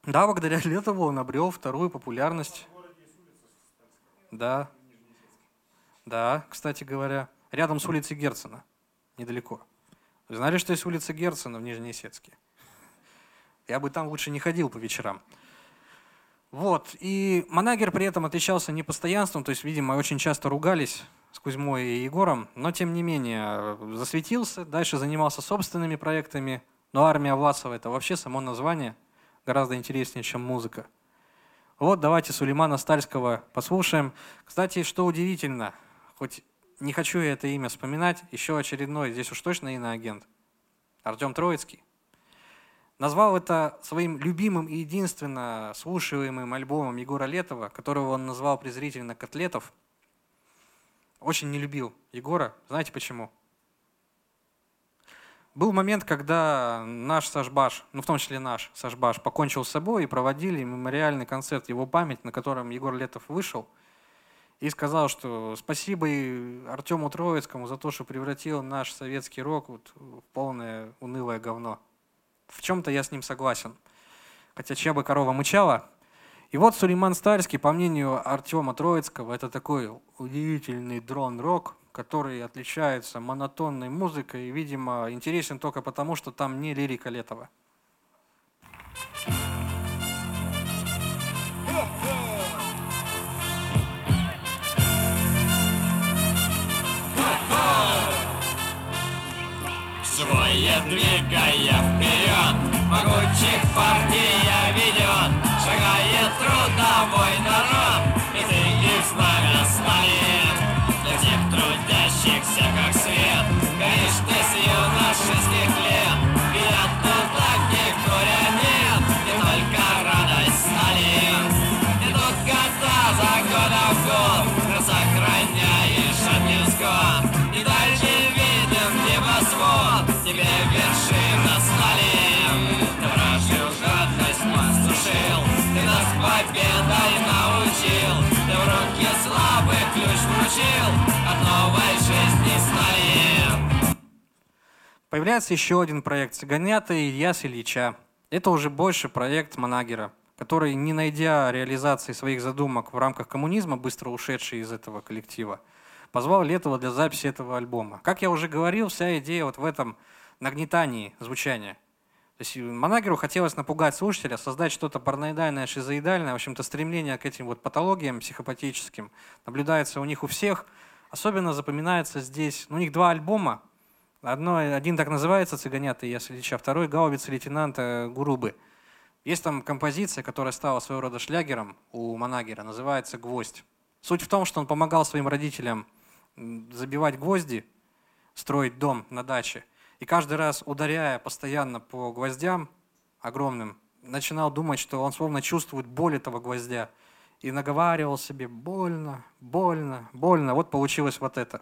да, благодаря Летову он обрел вторую популярность. Да. Да, кстати говоря. Рядом с улицей Герцена. Недалеко. Вы знали, что есть улица Герцена в Нижнеосетске? Я бы там лучше не ходил по вечерам. Вот. И Манагер при этом отличался непостоянством, то есть, видимо, очень часто ругались с Кузьмой и Егором, но тем не менее засветился, дальше занимался собственными проектами. Но армия Власова это вообще само название гораздо интереснее, чем музыка. Вот давайте Сулеймана Стальского послушаем. Кстати, что удивительно, хоть не хочу я это имя вспоминать, еще очередной, здесь уж точно иноагент, Артем Троицкий. Назвал это своим любимым и единственно слушаемым альбомом Егора Летова, которого он назвал презрительно «Котлетов». Очень не любил Егора. Знаете почему? Был момент, когда наш Сашбаш, ну в том числе наш Сашбаш, покончил с собой и проводили мемориальный концерт его память, на котором Егор Летов вышел и сказал, что спасибо Артему Троицкому за то, что превратил наш советский рок вот в полное унылое говно. В чем-то я с ним согласен. Хотя чья бы корова мычала. И вот Сулейман Старский, по мнению Артема Троицкого, это такой удивительный дрон-рок, который отличается монотонной музыкой и, видимо, интересен только потому, что там не лирика Летова. Свое двигая партия ведет, шагает трудовой народ, вручил, от новой жизни стали. Появляется еще один проект «Цыганята» и Ильяс Ильича. Это уже больше проект Манагера, который, не найдя реализации своих задумок в рамках коммунизма, быстро ушедший из этого коллектива, позвал Летова для записи этого альбома. Как я уже говорил, вся идея вот в этом нагнетании звучания. То есть Манагеру хотелось напугать слушателя, создать что-то параноидальное, шизоидальное. В общем-то, стремление к этим вот патологиям психопатическим наблюдается у них у всех. Особенно запоминается здесь, ну, у них два альбома. Одно, один так называется «Цыганята» и Ильича, второй «Гаубица лейтенанта Гурубы». Есть там композиция, которая стала своего рода шлягером у Манагера, называется «Гвоздь». Суть в том, что он помогал своим родителям забивать гвозди, строить дом на даче. И каждый раз, ударяя постоянно по гвоздям огромным, начинал думать, что он словно чувствует боль этого гвоздя. И наговаривал себе «больно, больно, больно». Вот получилось вот это.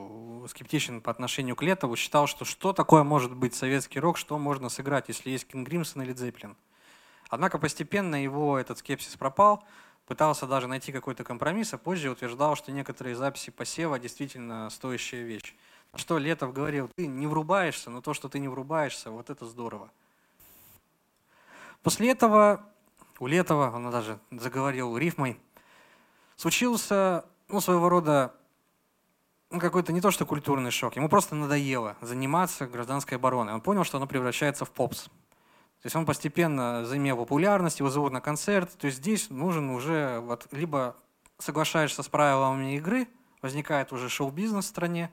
скептичен по отношению к Летову, считал, что что такое может быть советский рок, что можно сыграть, если есть Кинг Гримсон или Дзеплин. Однако постепенно его этот скепсис пропал, пытался даже найти какой-то компромисс, а позже утверждал, что некоторые записи посева действительно стоящая вещь. Что Летов говорил, ты не врубаешься, но то, что ты не врубаешься, вот это здорово. После этого у Летова, он даже заговорил рифмой, случился, ну, своего рода, какой-то не то что культурный шок, ему просто надоело заниматься гражданской обороной. Он понял, что оно превращается в попс. То есть он постепенно заимел популярность, его зовут на концерт. То есть здесь нужен уже вот либо соглашаешься с правилами игры, возникает уже шоу-бизнес в стране,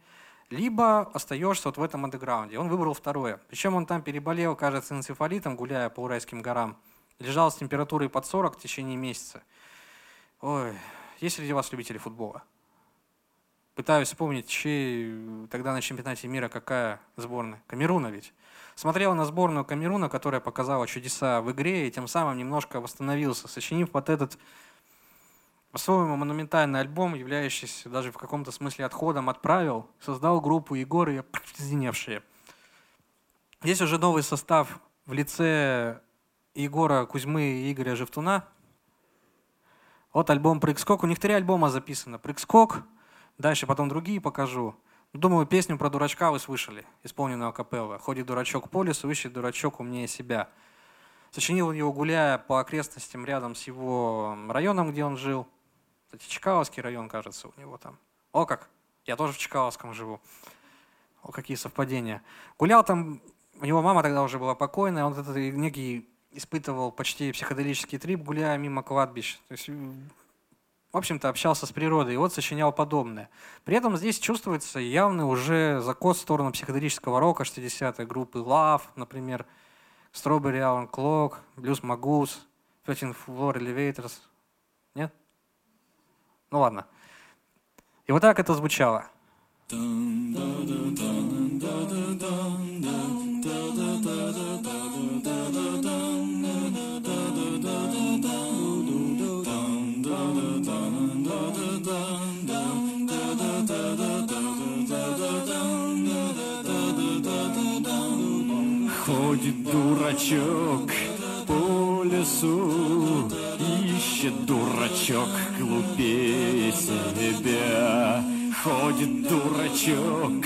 либо остаешься вот в этом андеграунде. Он выбрал второе. Причем он там переболел, кажется, энцефалитом, гуляя по Уральским горам. Лежал с температурой под 40 в течение месяца. Ой, есть среди вас любители футбола? Пытаюсь вспомнить, чей тогда на чемпионате мира какая сборная. Камеруна ведь. Смотрел на сборную Камеруна, которая показала чудеса в игре, и тем самым немножко восстановился, сочинив вот этот по-своему монументальный альбом, являющийся даже в каком-то смысле отходом от правил, создал группу Егор и Опьяневшие. Здесь уже новый состав в лице Егора Кузьмы и Игоря Жевтуна. Вот альбом «Прыг-скок». У них три альбома записано. «Прыг-скок», дальше потом другие покажу. Думаю, песню про дурачка вы слышали, исполненную акапелла. «Ходит дурачок по лесу, ищет дурачок умнее себя». Сочинил его, гуляя по окрестностям рядом с его районом, где он жил – кстати, Чкаловский район, кажется, у него там. О как! Я тоже в Чкаловском живу. О, какие совпадения. Гулял там, у него мама тогда уже была покойная, он этот некий испытывал почти психоделический трип, гуляя мимо кладбищ. То есть, в общем-то, общался с природой, и вот сочинял подобное. При этом здесь чувствуется явный уже закос в сторону психоделического рока 60-й группы Love, например, Strawberry Alan Clock, Blues Magoose, 13 Floor Elevators. Нет? Ну ладно. И вот так это звучало. Дурачок по лесу Ищет дурачок глупее себя Ходит дурачок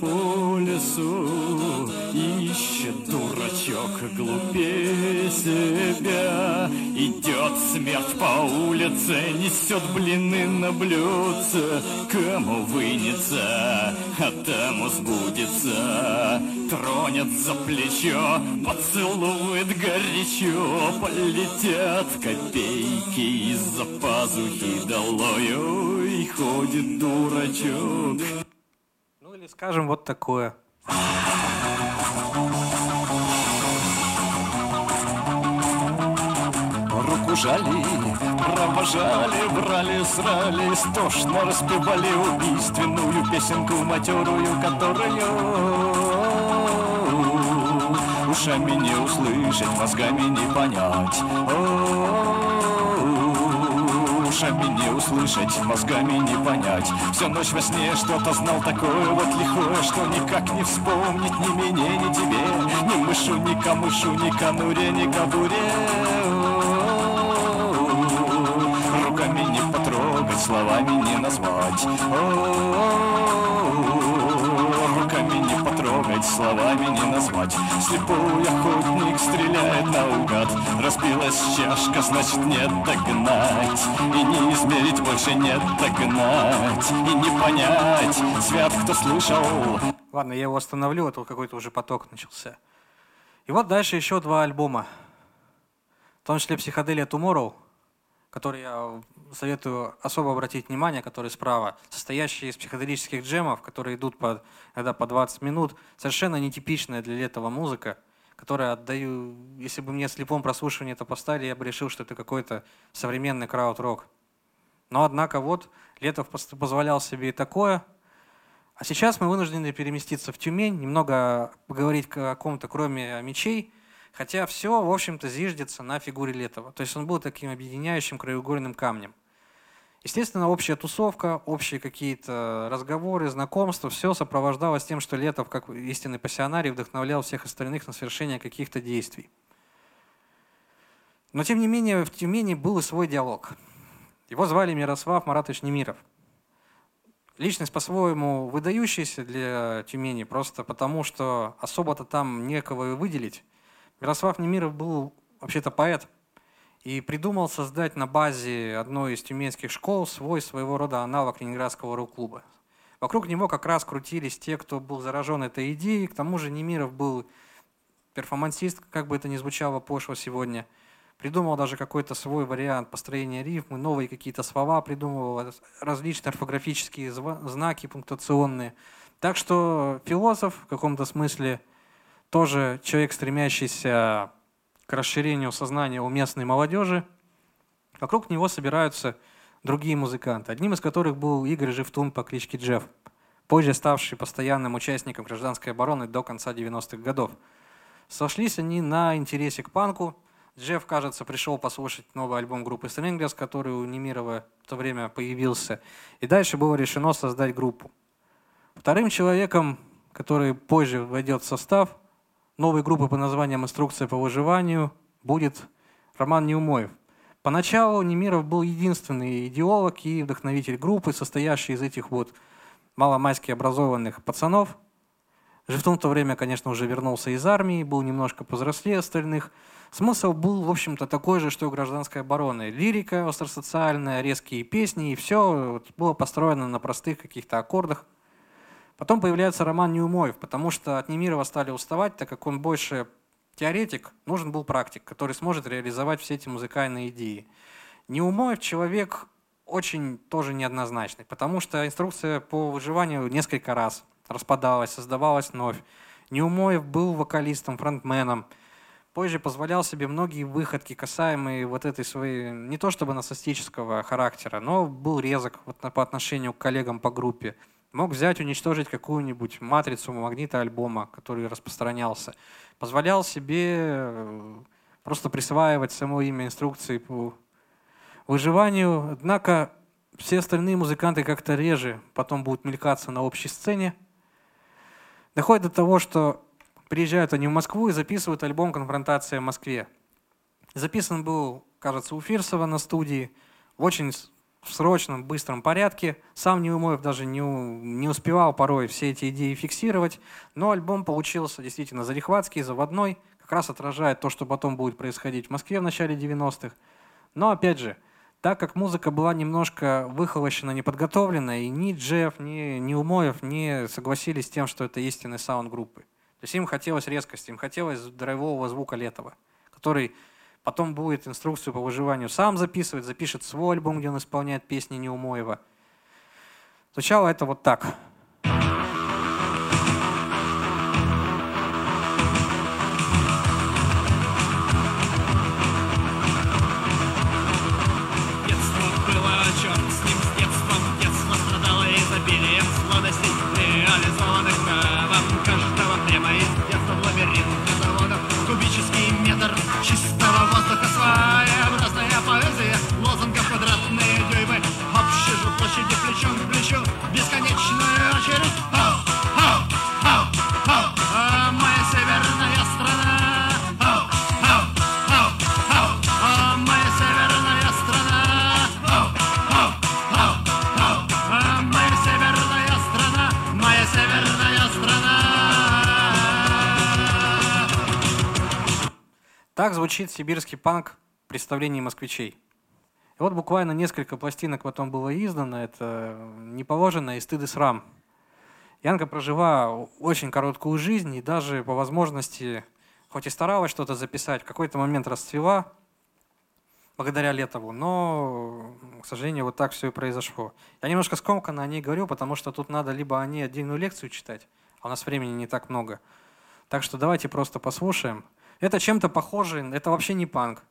по лесу Ищет дурачок глупее себя. Идет смерть по улице Несет блины на блюдце. Кому вынется, а тому сбудется. Тронет за плечо, поцелует горячо. Полетят копейки из-за пазухи долою И ходит дурачок скажем вот такое. Руку жали, провожали, брали, срали, Стошно распевали убийственную песенку матерую, которую ушами не услышать, мозгами не понять. О-о-о ушами не услышать, мозгами не понять. Всю ночь во сне что-то знал такое вот лихое Что никак не вспомнить ни мне, ни тебе. Ни мышу, ни камышу, ни конуре, ни кобуре. Руками не потрогать, словами не назвать. Потрогать, словами не назвать. Слепой охотник стреляет наугад. Разбилась чашка, значит нет догнать. И не измерить больше нет догнать. И не понять, свят кто слышал. Ладно, я его остановлю, а то какой-то уже поток начался. И вот дальше еще два альбома. В том числе «Психоделия Tomorrow», который я советую особо обратить внимание, который справа, состоящий из психоделических джемов, которые идут по, иногда по 20 минут, совершенно нетипичная для летого музыка, которая отдаю, если бы мне слепом прослушивании это поставили, я бы решил, что это какой-то современный крауд-рок. Но однако вот Летов позволял себе и такое. А сейчас мы вынуждены переместиться в Тюмень, немного поговорить о ком-то, кроме мечей, Хотя все, в общем-то, зиждется на фигуре Летова. То есть он был таким объединяющим краеугольным камнем. Естественно, общая тусовка, общие какие-то разговоры, знакомства, все сопровождалось тем, что Летов, как истинный пассионарий, вдохновлял всех остальных на совершение каких-то действий. Но, тем не менее, в Тюмени был и свой диалог. Его звали Мирослав Маратович Немиров. Личность по-своему выдающаяся для Тюмени, просто потому что особо-то там некого выделить. Мирослав Немиров был вообще-то поэт и придумал создать на базе одной из тюменских школ свой своего рода аналог Ленинградского рок-клуба. Вокруг него как раз крутились те, кто был заражен этой идеей. К тому же Немиров был перформансист, как бы это ни звучало пошло сегодня. Придумал даже какой-то свой вариант построения рифмы, новые какие-то слова придумывал, различные орфографические знаки пунктуационные. Так что философ в каком-то смысле тоже человек, стремящийся к расширению сознания у местной молодежи. Вокруг него собираются другие музыканты, одним из которых был Игорь Живтун по кличке Джефф, позже ставший постоянным участником гражданской обороны до конца 90-х годов. Сошлись они на интересе к панку. Джефф, кажется, пришел послушать новый альбом группы Stranglers, который у Немирова в то время появился. И дальше было решено создать группу. Вторым человеком, который позже войдет в состав новой группы по названием «Инструкция по выживанию», будет Роман Неумоев. Поначалу Немиров был единственный идеолог и вдохновитель группы, состоящей из этих вот маломайски образованных пацанов. Живтун в то время, конечно, уже вернулся из армии, был немножко повзрослее остальных. Смысл был, в общем-то, такой же, что и гражданской обороны. Лирика остросоциальная, резкие песни, и все было построено на простых каких-то аккордах. Потом появляется Роман Неумоев, потому что от Немирова стали уставать, так как он больше теоретик, нужен был практик, который сможет реализовать все эти музыкальные идеи. Неумоев человек очень тоже неоднозначный, потому что инструкция по выживанию несколько раз распадалась, создавалась вновь. Неумоев был вокалистом, фронтменом, позже позволял себе многие выходки, касаемые вот этой своей, не то чтобы нарциссического характера, но был резок по отношению к коллегам по группе мог взять, уничтожить какую-нибудь матрицу магнита альбома, который распространялся. Позволял себе э, просто присваивать само имя инструкции по выживанию. Однако все остальные музыканты как-то реже потом будут мелькаться на общей сцене. Доходит до того, что приезжают они в Москву и записывают альбом «Конфронтация в Москве». Записан был, кажется, у Фирсова на студии. Очень в срочном, быстром порядке. Сам Неумоев даже не, не успевал порой все эти идеи фиксировать, но альбом получился действительно зарехватский, заводной, как раз отражает то, что потом будет происходить в Москве в начале 90-х. Но опять же, так как музыка была немножко выхолощена, неподготовлена, и ни Джефф, ни, ни Умоев не согласились с тем, что это истинный саунд группы. То есть им хотелось резкости, им хотелось драйвового звука Летова, который Потом будет инструкцию по выживанию сам записывать, запишет свой альбом, где он исполняет песни Неумоева. Звучало это вот так. look a sly. Так звучит сибирский панк в представлении москвичей. И вот буквально несколько пластинок потом было издано. Это «Не положено» и «Стыд и срам». Янка прожила очень короткую жизнь и даже по возможности, хоть и старалась что-то записать, в какой-то момент расцвела благодаря Летову, но, к сожалению, вот так все и произошло. Я немножко скомканно о ней говорю, потому что тут надо либо о ней отдельную лекцию читать, а у нас времени не так много. Так что давайте просто послушаем. Это чем-то похоже, это вообще не панк,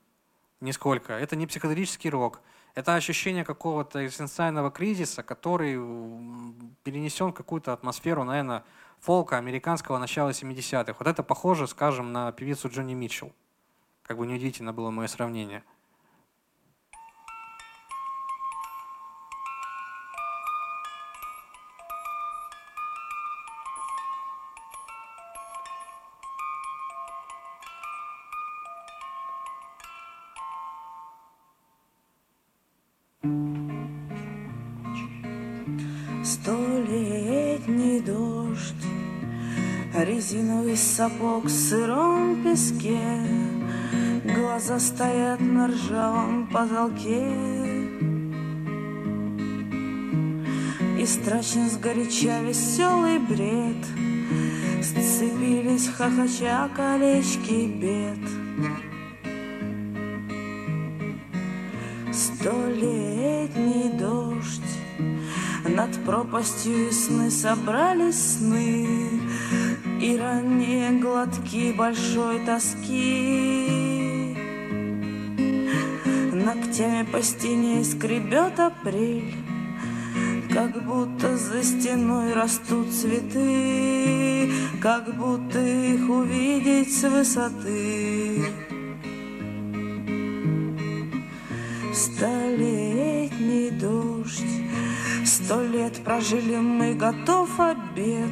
нисколько. Это не психоделический рок. Это ощущение какого-то экзистенциального кризиса, который перенесен в какую-то атмосферу, наверное, фолка американского начала 70-х. Вот это похоже, скажем, на певицу Джонни Митчелл. Как бы неудивительно было мое сравнение. Сапог в сыром песке, Глаза стоят на ржавом потолке. И страшен сгоряча веселый бред, сцепились хохоча колечки бед. Столетний дождь над пропастью сны собрались сны И ранние глотки большой тоски Ногтями по стене скребет апрель как будто за стеной растут цветы, Как будто их увидеть с высоты. Столетний дождь, сто лет прожили мы, готов обед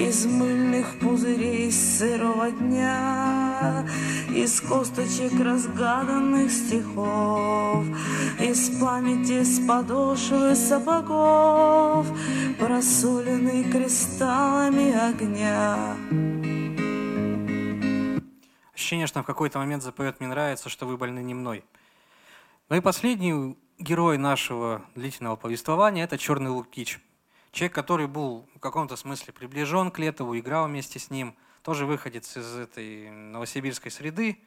Из мыльных пузырей сырого дня Из косточек разгаданных стихов Из памяти с подошвы сапогов Просоленный кристаллами огня Ощущение, что в какой-то момент запоет «Мне нравится, что вы больны не мной». Ну и последний герой нашего длительного повествования – это Черный Лукич. Человек, который был в каком-то смысле приближен к Летову, играл вместе с ним, тоже выходец из этой новосибирской среды.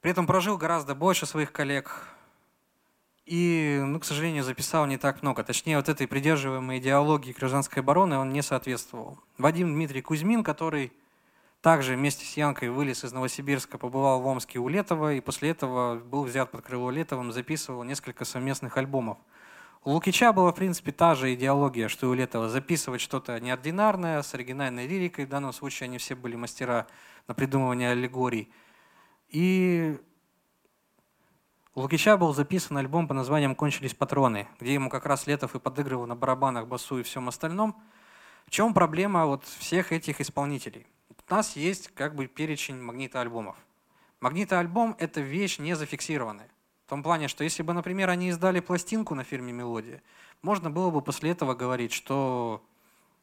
При этом прожил гораздо больше своих коллег. И, ну, к сожалению, записал не так много. Точнее, вот этой придерживаемой идеологии гражданской обороны он не соответствовал. Вадим Дмитрий Кузьмин, который также вместе с Янкой вылез из Новосибирска, побывал в Омске у Летова, и после этого был взят под крыло Летовым, записывал несколько совместных альбомов. У Лукича была, в принципе, та же идеология, что и у Летова. Записывать что-то неординарное, с оригинальной лирикой. В данном случае они все были мастера на придумывание аллегорий. И у Лукича был записан альбом по названием «Кончились патроны», где ему как раз Летов и подыгрывал на барабанах, басу и всем остальном. В чем проблема вот всех этих исполнителей? у нас есть как бы перечень магнитоальбомов. Магнитоальбом – это вещь не зафиксированная. В том плане, что если бы, например, они издали пластинку на фирме «Мелодия», можно было бы после этого говорить, что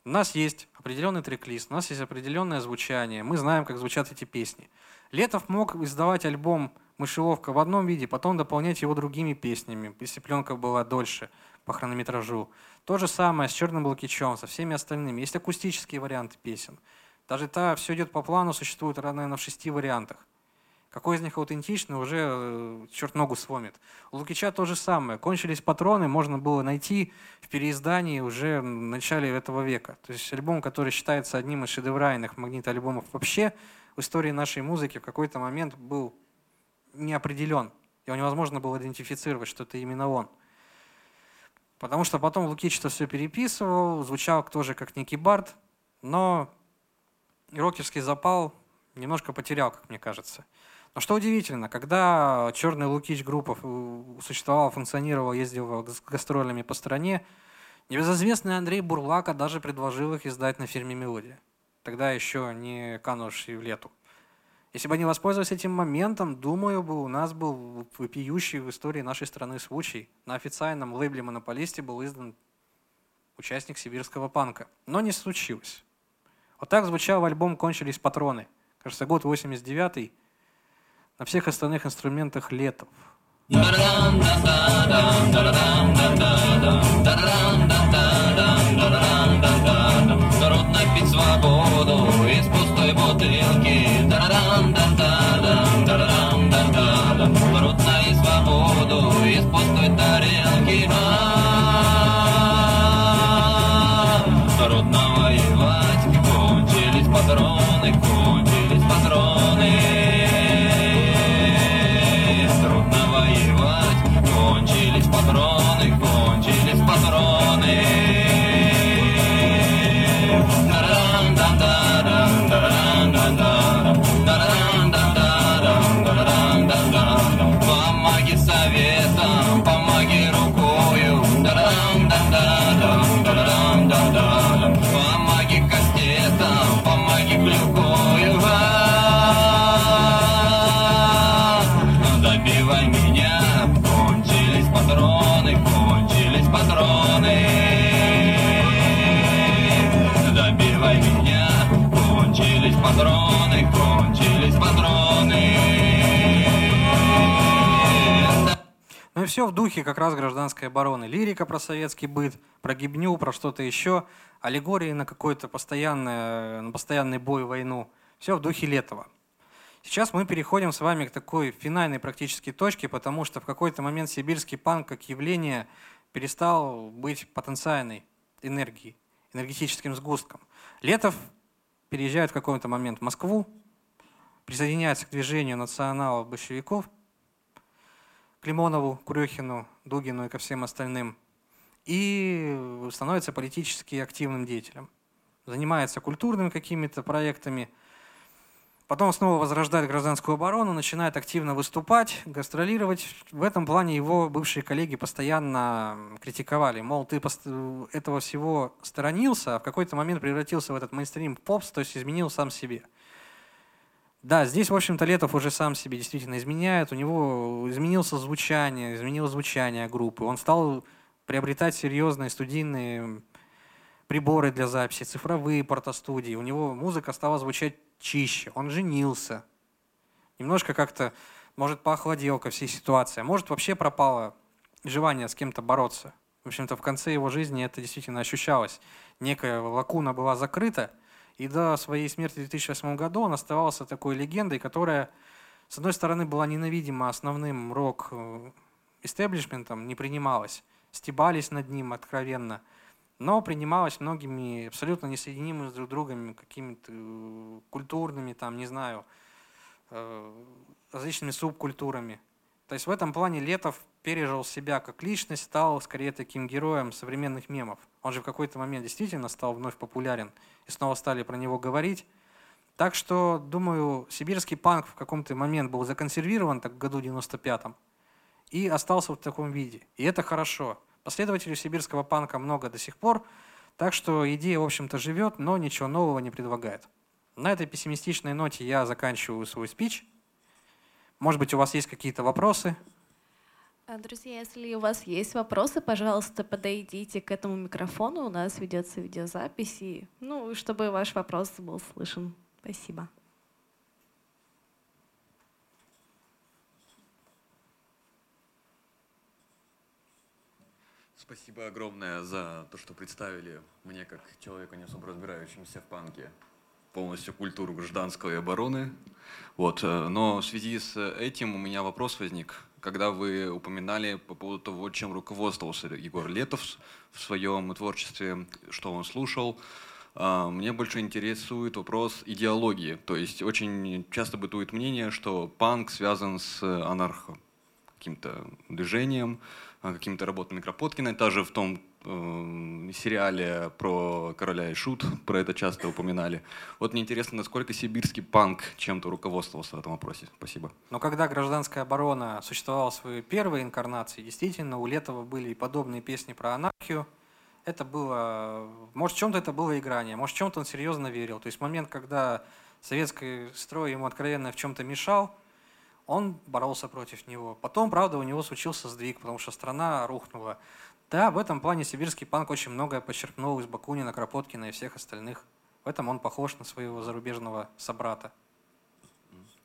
у нас есть определенный трек-лист, у нас есть определенное звучание, мы знаем, как звучат эти песни. Летов мог издавать альбом «Мышеловка» в одном виде, потом дополнять его другими песнями, если пленка была дольше по хронометражу. То же самое с «Черным Лукичом», со всеми остальными. Есть акустические варианты песен. Даже та все идет по плану, существует, наверное, в шести вариантах. Какой из них аутентичный, уже э, черт ногу сломит. У Лукича то же самое. Кончились патроны, можно было найти в переиздании уже в начале этого века. То есть альбом, который считается одним из шедевральных магнит-альбомов вообще в истории нашей музыки, в какой-то момент был не определен. Его невозможно было идентифицировать, что это именно он. Потому что потом Лукич это все переписывал, звучал тоже как некий бард, но рокерский запал немножко потерял, как мне кажется. Но что удивительно, когда Черный Лукич группа существовал, функционировал, ездил с гастролями по стране, небезызвестный Андрей Бурлака даже предложил их издать на фирме «Мелодия». Тогда еще не канувший в лету. Если бы они воспользовались этим моментом, думаю, бы у нас был вопиющий в истории нашей страны случай. На официальном лейбле «Монополисте» был издан участник сибирского панка. Но не случилось. Вот так звучал альбом «Кончились патроны». Кажется, год 89-й. На всех остальных инструментах Летов. Народ на свободу из пустой тарелки. Все в духе как раз гражданской обороны. Лирика про советский быт, про гибню, про что-то еще, аллегории на какой-то постоянный, постоянный бой, войну. Все в духе Летова. Сейчас мы переходим с вами к такой финальной практически точке, потому что в какой-то момент сибирский панк как явление перестал быть потенциальной энергией, энергетическим сгустком. Летов переезжает в какой-то момент в Москву, присоединяется к движению националов-большевиков, к Лимонову, Курехину, Дугину и ко всем остальным, и становится политически активным деятелем. Занимается культурными какими-то проектами – Потом снова возрождает гражданскую оборону, начинает активно выступать, гастролировать. В этом плане его бывшие коллеги постоянно критиковали. Мол, ты этого всего сторонился, а в какой-то момент превратился в этот мейнстрим попс, то есть изменил сам себе. Да, здесь, в общем-то, Летов уже сам себе действительно изменяет. У него изменился звучание, изменилось звучание группы. Он стал приобретать серьезные студийные приборы для записи, цифровые портостудии. У него музыка стала звучать чище, он женился. Немножко как-то, может, поохладел ко всей ситуации, а может, вообще пропало желание с кем-то бороться. В общем-то, в конце его жизни это действительно ощущалось. Некая лакуна была закрыта, и до своей смерти в 2008 году он оставался такой легендой, которая, с одной стороны, была ненавидима основным рок-истеблишментом, не принималась, стебались над ним откровенно – но принималась многими абсолютно несоединимыми с друг другом какими-то э, культурными, там, не знаю, э, различными субкультурами. То есть в этом плане Летов пережил себя как личность, стал скорее таким героем современных мемов. Он же в какой-то момент действительно стал вновь популярен, и снова стали про него говорить. Так что, думаю, сибирский панк в каком-то момент был законсервирован, так в году 95-м, и остался в таком виде. И это хорошо. Последователей сибирского панка много до сих пор, так что идея, в общем-то, живет, но ничего нового не предлагает. На этой пессимистичной ноте я заканчиваю свой спич. Может быть, у вас есть какие-то вопросы? А, друзья, если у вас есть вопросы, пожалуйста, подойдите к этому микрофону. У нас ведется видеозапись, и, ну, чтобы ваш вопрос был слышен. Спасибо. Спасибо огромное за то, что представили мне, как человеку, не особо разбирающемуся в панке, полностью культуру гражданского и обороны. Вот. Э, но в связи с этим у меня вопрос возник. Когда вы упоминали по поводу того, чем руководствовался Егор Летов в своем творчестве, что он слушал, э, мне больше интересует вопрос идеологии. То есть очень часто бытует мнение, что панк связан с анархо каким-то движением, а, какими-то работами Кропоткина. Даже в том э, сериале про короля и шут, про это часто упоминали. Вот мне интересно, насколько сибирский панк чем-то руководствовался в этом вопросе. Спасибо. Но когда гражданская оборона существовала в своей первой инкарнации, действительно, у Летова были и подобные песни про анархию. Это было, может, в чем-то это было играние, может, в чем-то он серьезно верил. То есть момент, когда советский строй ему откровенно в чем-то мешал, он боролся против него. Потом, правда, у него случился сдвиг, потому что страна рухнула. Да, в этом плане сибирский панк очень многое подчеркнул из Бакунина, Кропоткина и всех остальных. В этом он похож на своего зарубежного собрата.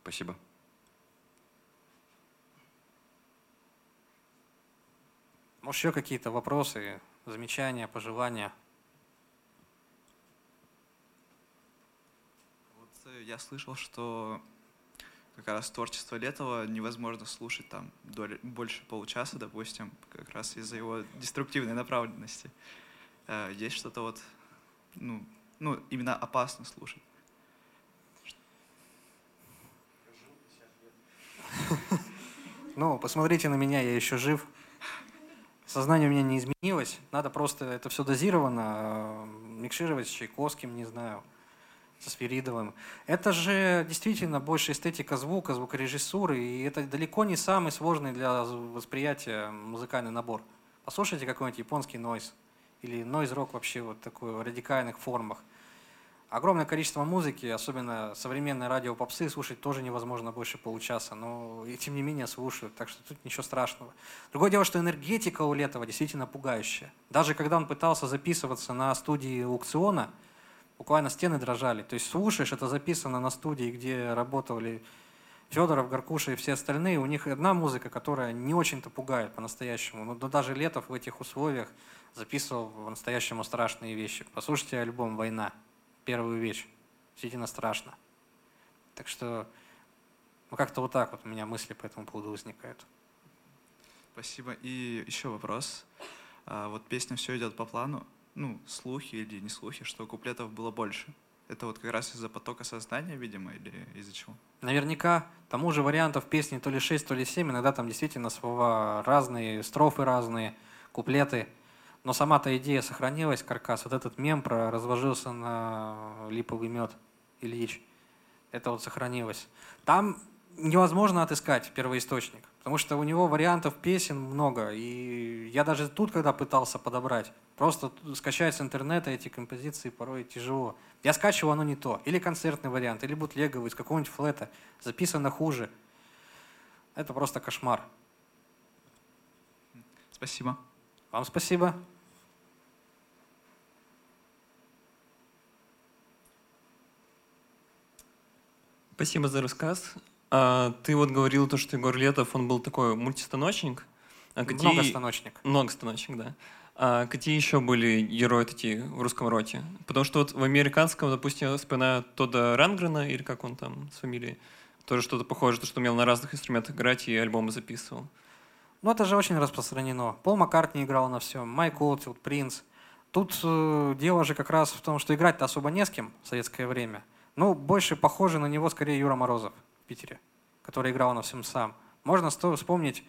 Спасибо. Может, еще какие-то вопросы, замечания, пожелания? Вот э, я слышал, что как раз творчество Летова невозможно слушать там доли, больше получаса, допустим, как раз из-за его деструктивной направленности. Э, есть что-то вот, ну, ну, именно опасно слушать. Ну, посмотрите на меня, я еще жив. Сознание у меня не изменилось. Надо просто это все дозированно э, микшировать с Чайковским, не знаю со Свиридовым. Это же действительно больше эстетика звука, звукорежиссуры, и это далеко не самый сложный для восприятия музыкальный набор. Послушайте какой-нибудь японский нойз или нойз-рок вообще вот такой в радикальных формах. Огромное количество музыки, особенно современные радиопопсы, слушать тоже невозможно больше получаса, но и тем не менее слушают, так что тут ничего страшного. Другое дело, что энергетика у Летова действительно пугающая. Даже когда он пытался записываться на студии аукциона, буквально стены дрожали. То есть слушаешь, это записано на студии, где работали Федоров, Гаркуша и все остальные, у них одна музыка, которая не очень-то пугает по-настоящему. Но даже Летов в этих условиях записывал по-настоящему страшные вещи. Послушайте альбом «Война», первую вещь. Действительно страшно. Так что, ну как-то вот так вот у меня мысли по этому поводу возникают. Спасибо. И еще вопрос. А, вот песня «Все идет по плану». Ну, слухи или не слухи, что куплетов было больше. Это вот как раз из-за потока сознания, видимо, или из-за чего? Наверняка тому же вариантов песни то ли 6, то ли 7. Иногда там действительно слова разные, строфы разные, куплеты. Но сама-то идея сохранилась, каркас. Вот этот мем про разложился на липовый мед Ильич. Это вот сохранилось. Там невозможно отыскать первоисточник, потому что у него вариантов песен много. И я даже тут, когда пытался подобрать, просто скачать с интернета эти композиции порой тяжело. Я скачивал, оно не то. Или концертный вариант, или бутлеговый, из какого-нибудь флета. Записано хуже. Это просто кошмар. Спасибо. Вам спасибо. Спасибо за рассказ. А, ты вот говорил то, что Егор Летов, он был такой мультистаночник. А какие... Многостаночник. Многостаночник, да. А какие еще были герои такие в русском роте? Потому что вот в американском, допустим, я вспоминаю Тода Рангрена, или как он там с фамилией, тоже что-то похожее, то, что умел на разных инструментах играть и альбомы записывал. Ну, это же очень распространено. Пол Маккартни играл на всем, Майк Олтилд, Принц. Тут э, дело же как раз в том, что играть-то особо не с кем в советское время. Ну, больше похоже на него скорее Юра Морозов Питере, который играл на всем сам. Можно вспомнить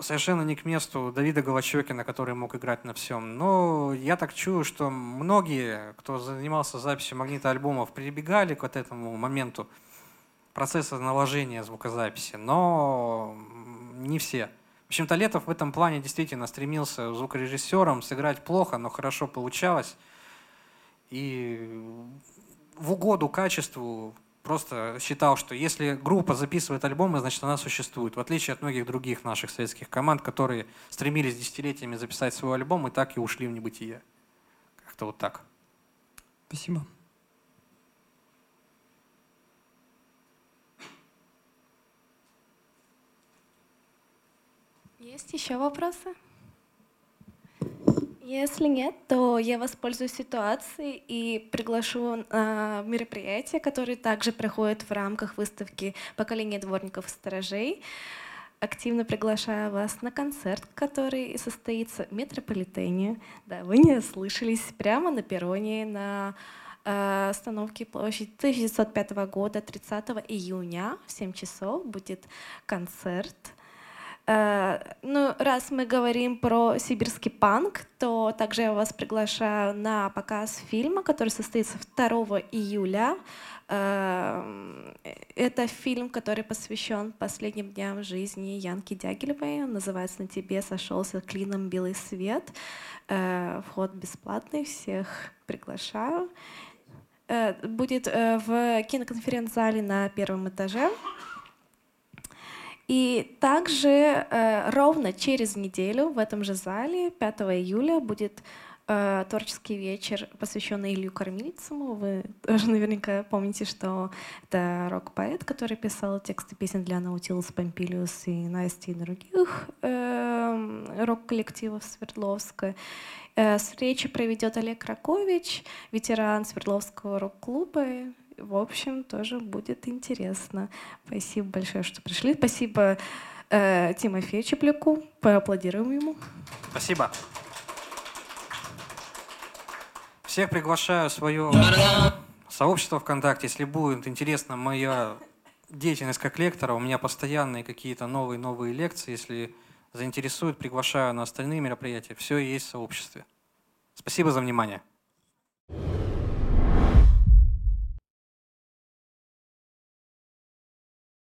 совершенно не к месту Давида Голощекина, который мог играть на всем. Но я так чую, что многие, кто занимался записью магнита альбомов, прибегали к вот этому моменту процесса наложения звукозаписи, но не все. В общем-то, Летов в этом плане действительно стремился звукорежиссером сыграть плохо, но хорошо получалось. И в угоду качеству просто считал, что если группа записывает альбомы, значит она существует. В отличие от многих других наших советских команд, которые стремились десятилетиями записать свой альбом и так и ушли в небытие. Как-то вот так. Спасибо. Есть еще вопросы? Если нет, то я воспользуюсь ситуацией и приглашу на мероприятие, которое также проходит в рамках выставки «Поколение дворников и сторожей». Активно приглашаю вас на концерт, который состоится в метрополитене. Да, вы не ослышались, прямо на перроне, на э, остановке площади 1905 года, 30 июня в 7 часов будет концерт. Э, ну, раз мы говорим про сибирский панк, то также я вас приглашаю на показ фильма, который состоится 2 июля. Э, это фильм, который посвящен последним дням жизни Янки Дягилевой. Он называется «На тебе сошелся клином белый свет». Э, вход бесплатный, всех приглашаю. Будет в киноконференц-зале на первом этаже. И также э, ровно через неделю в этом же зале, 5 июля, будет э, творческий вечер, посвященный Илью Кормильцему. Вы тоже наверняка помните, что это рок-поэт, который писал тексты песен для Наутилус Помпилиус и Насти и других э, рок-коллективов Свердловска. Э, встречу проведет Олег Ракович, ветеран Свердловского рок-клуба, в общем, тоже будет интересно. Спасибо большое, что пришли. Спасибо э, Тимофею Чепляку. Поаплодируем ему. Спасибо. Всех приглашаю в свое сообщество ВКонтакте. Если будет интересна моя деятельность как лектора, у меня постоянные какие-то новые-новые лекции. Если заинтересует, приглашаю на остальные мероприятия. Все есть в сообществе. Спасибо за внимание.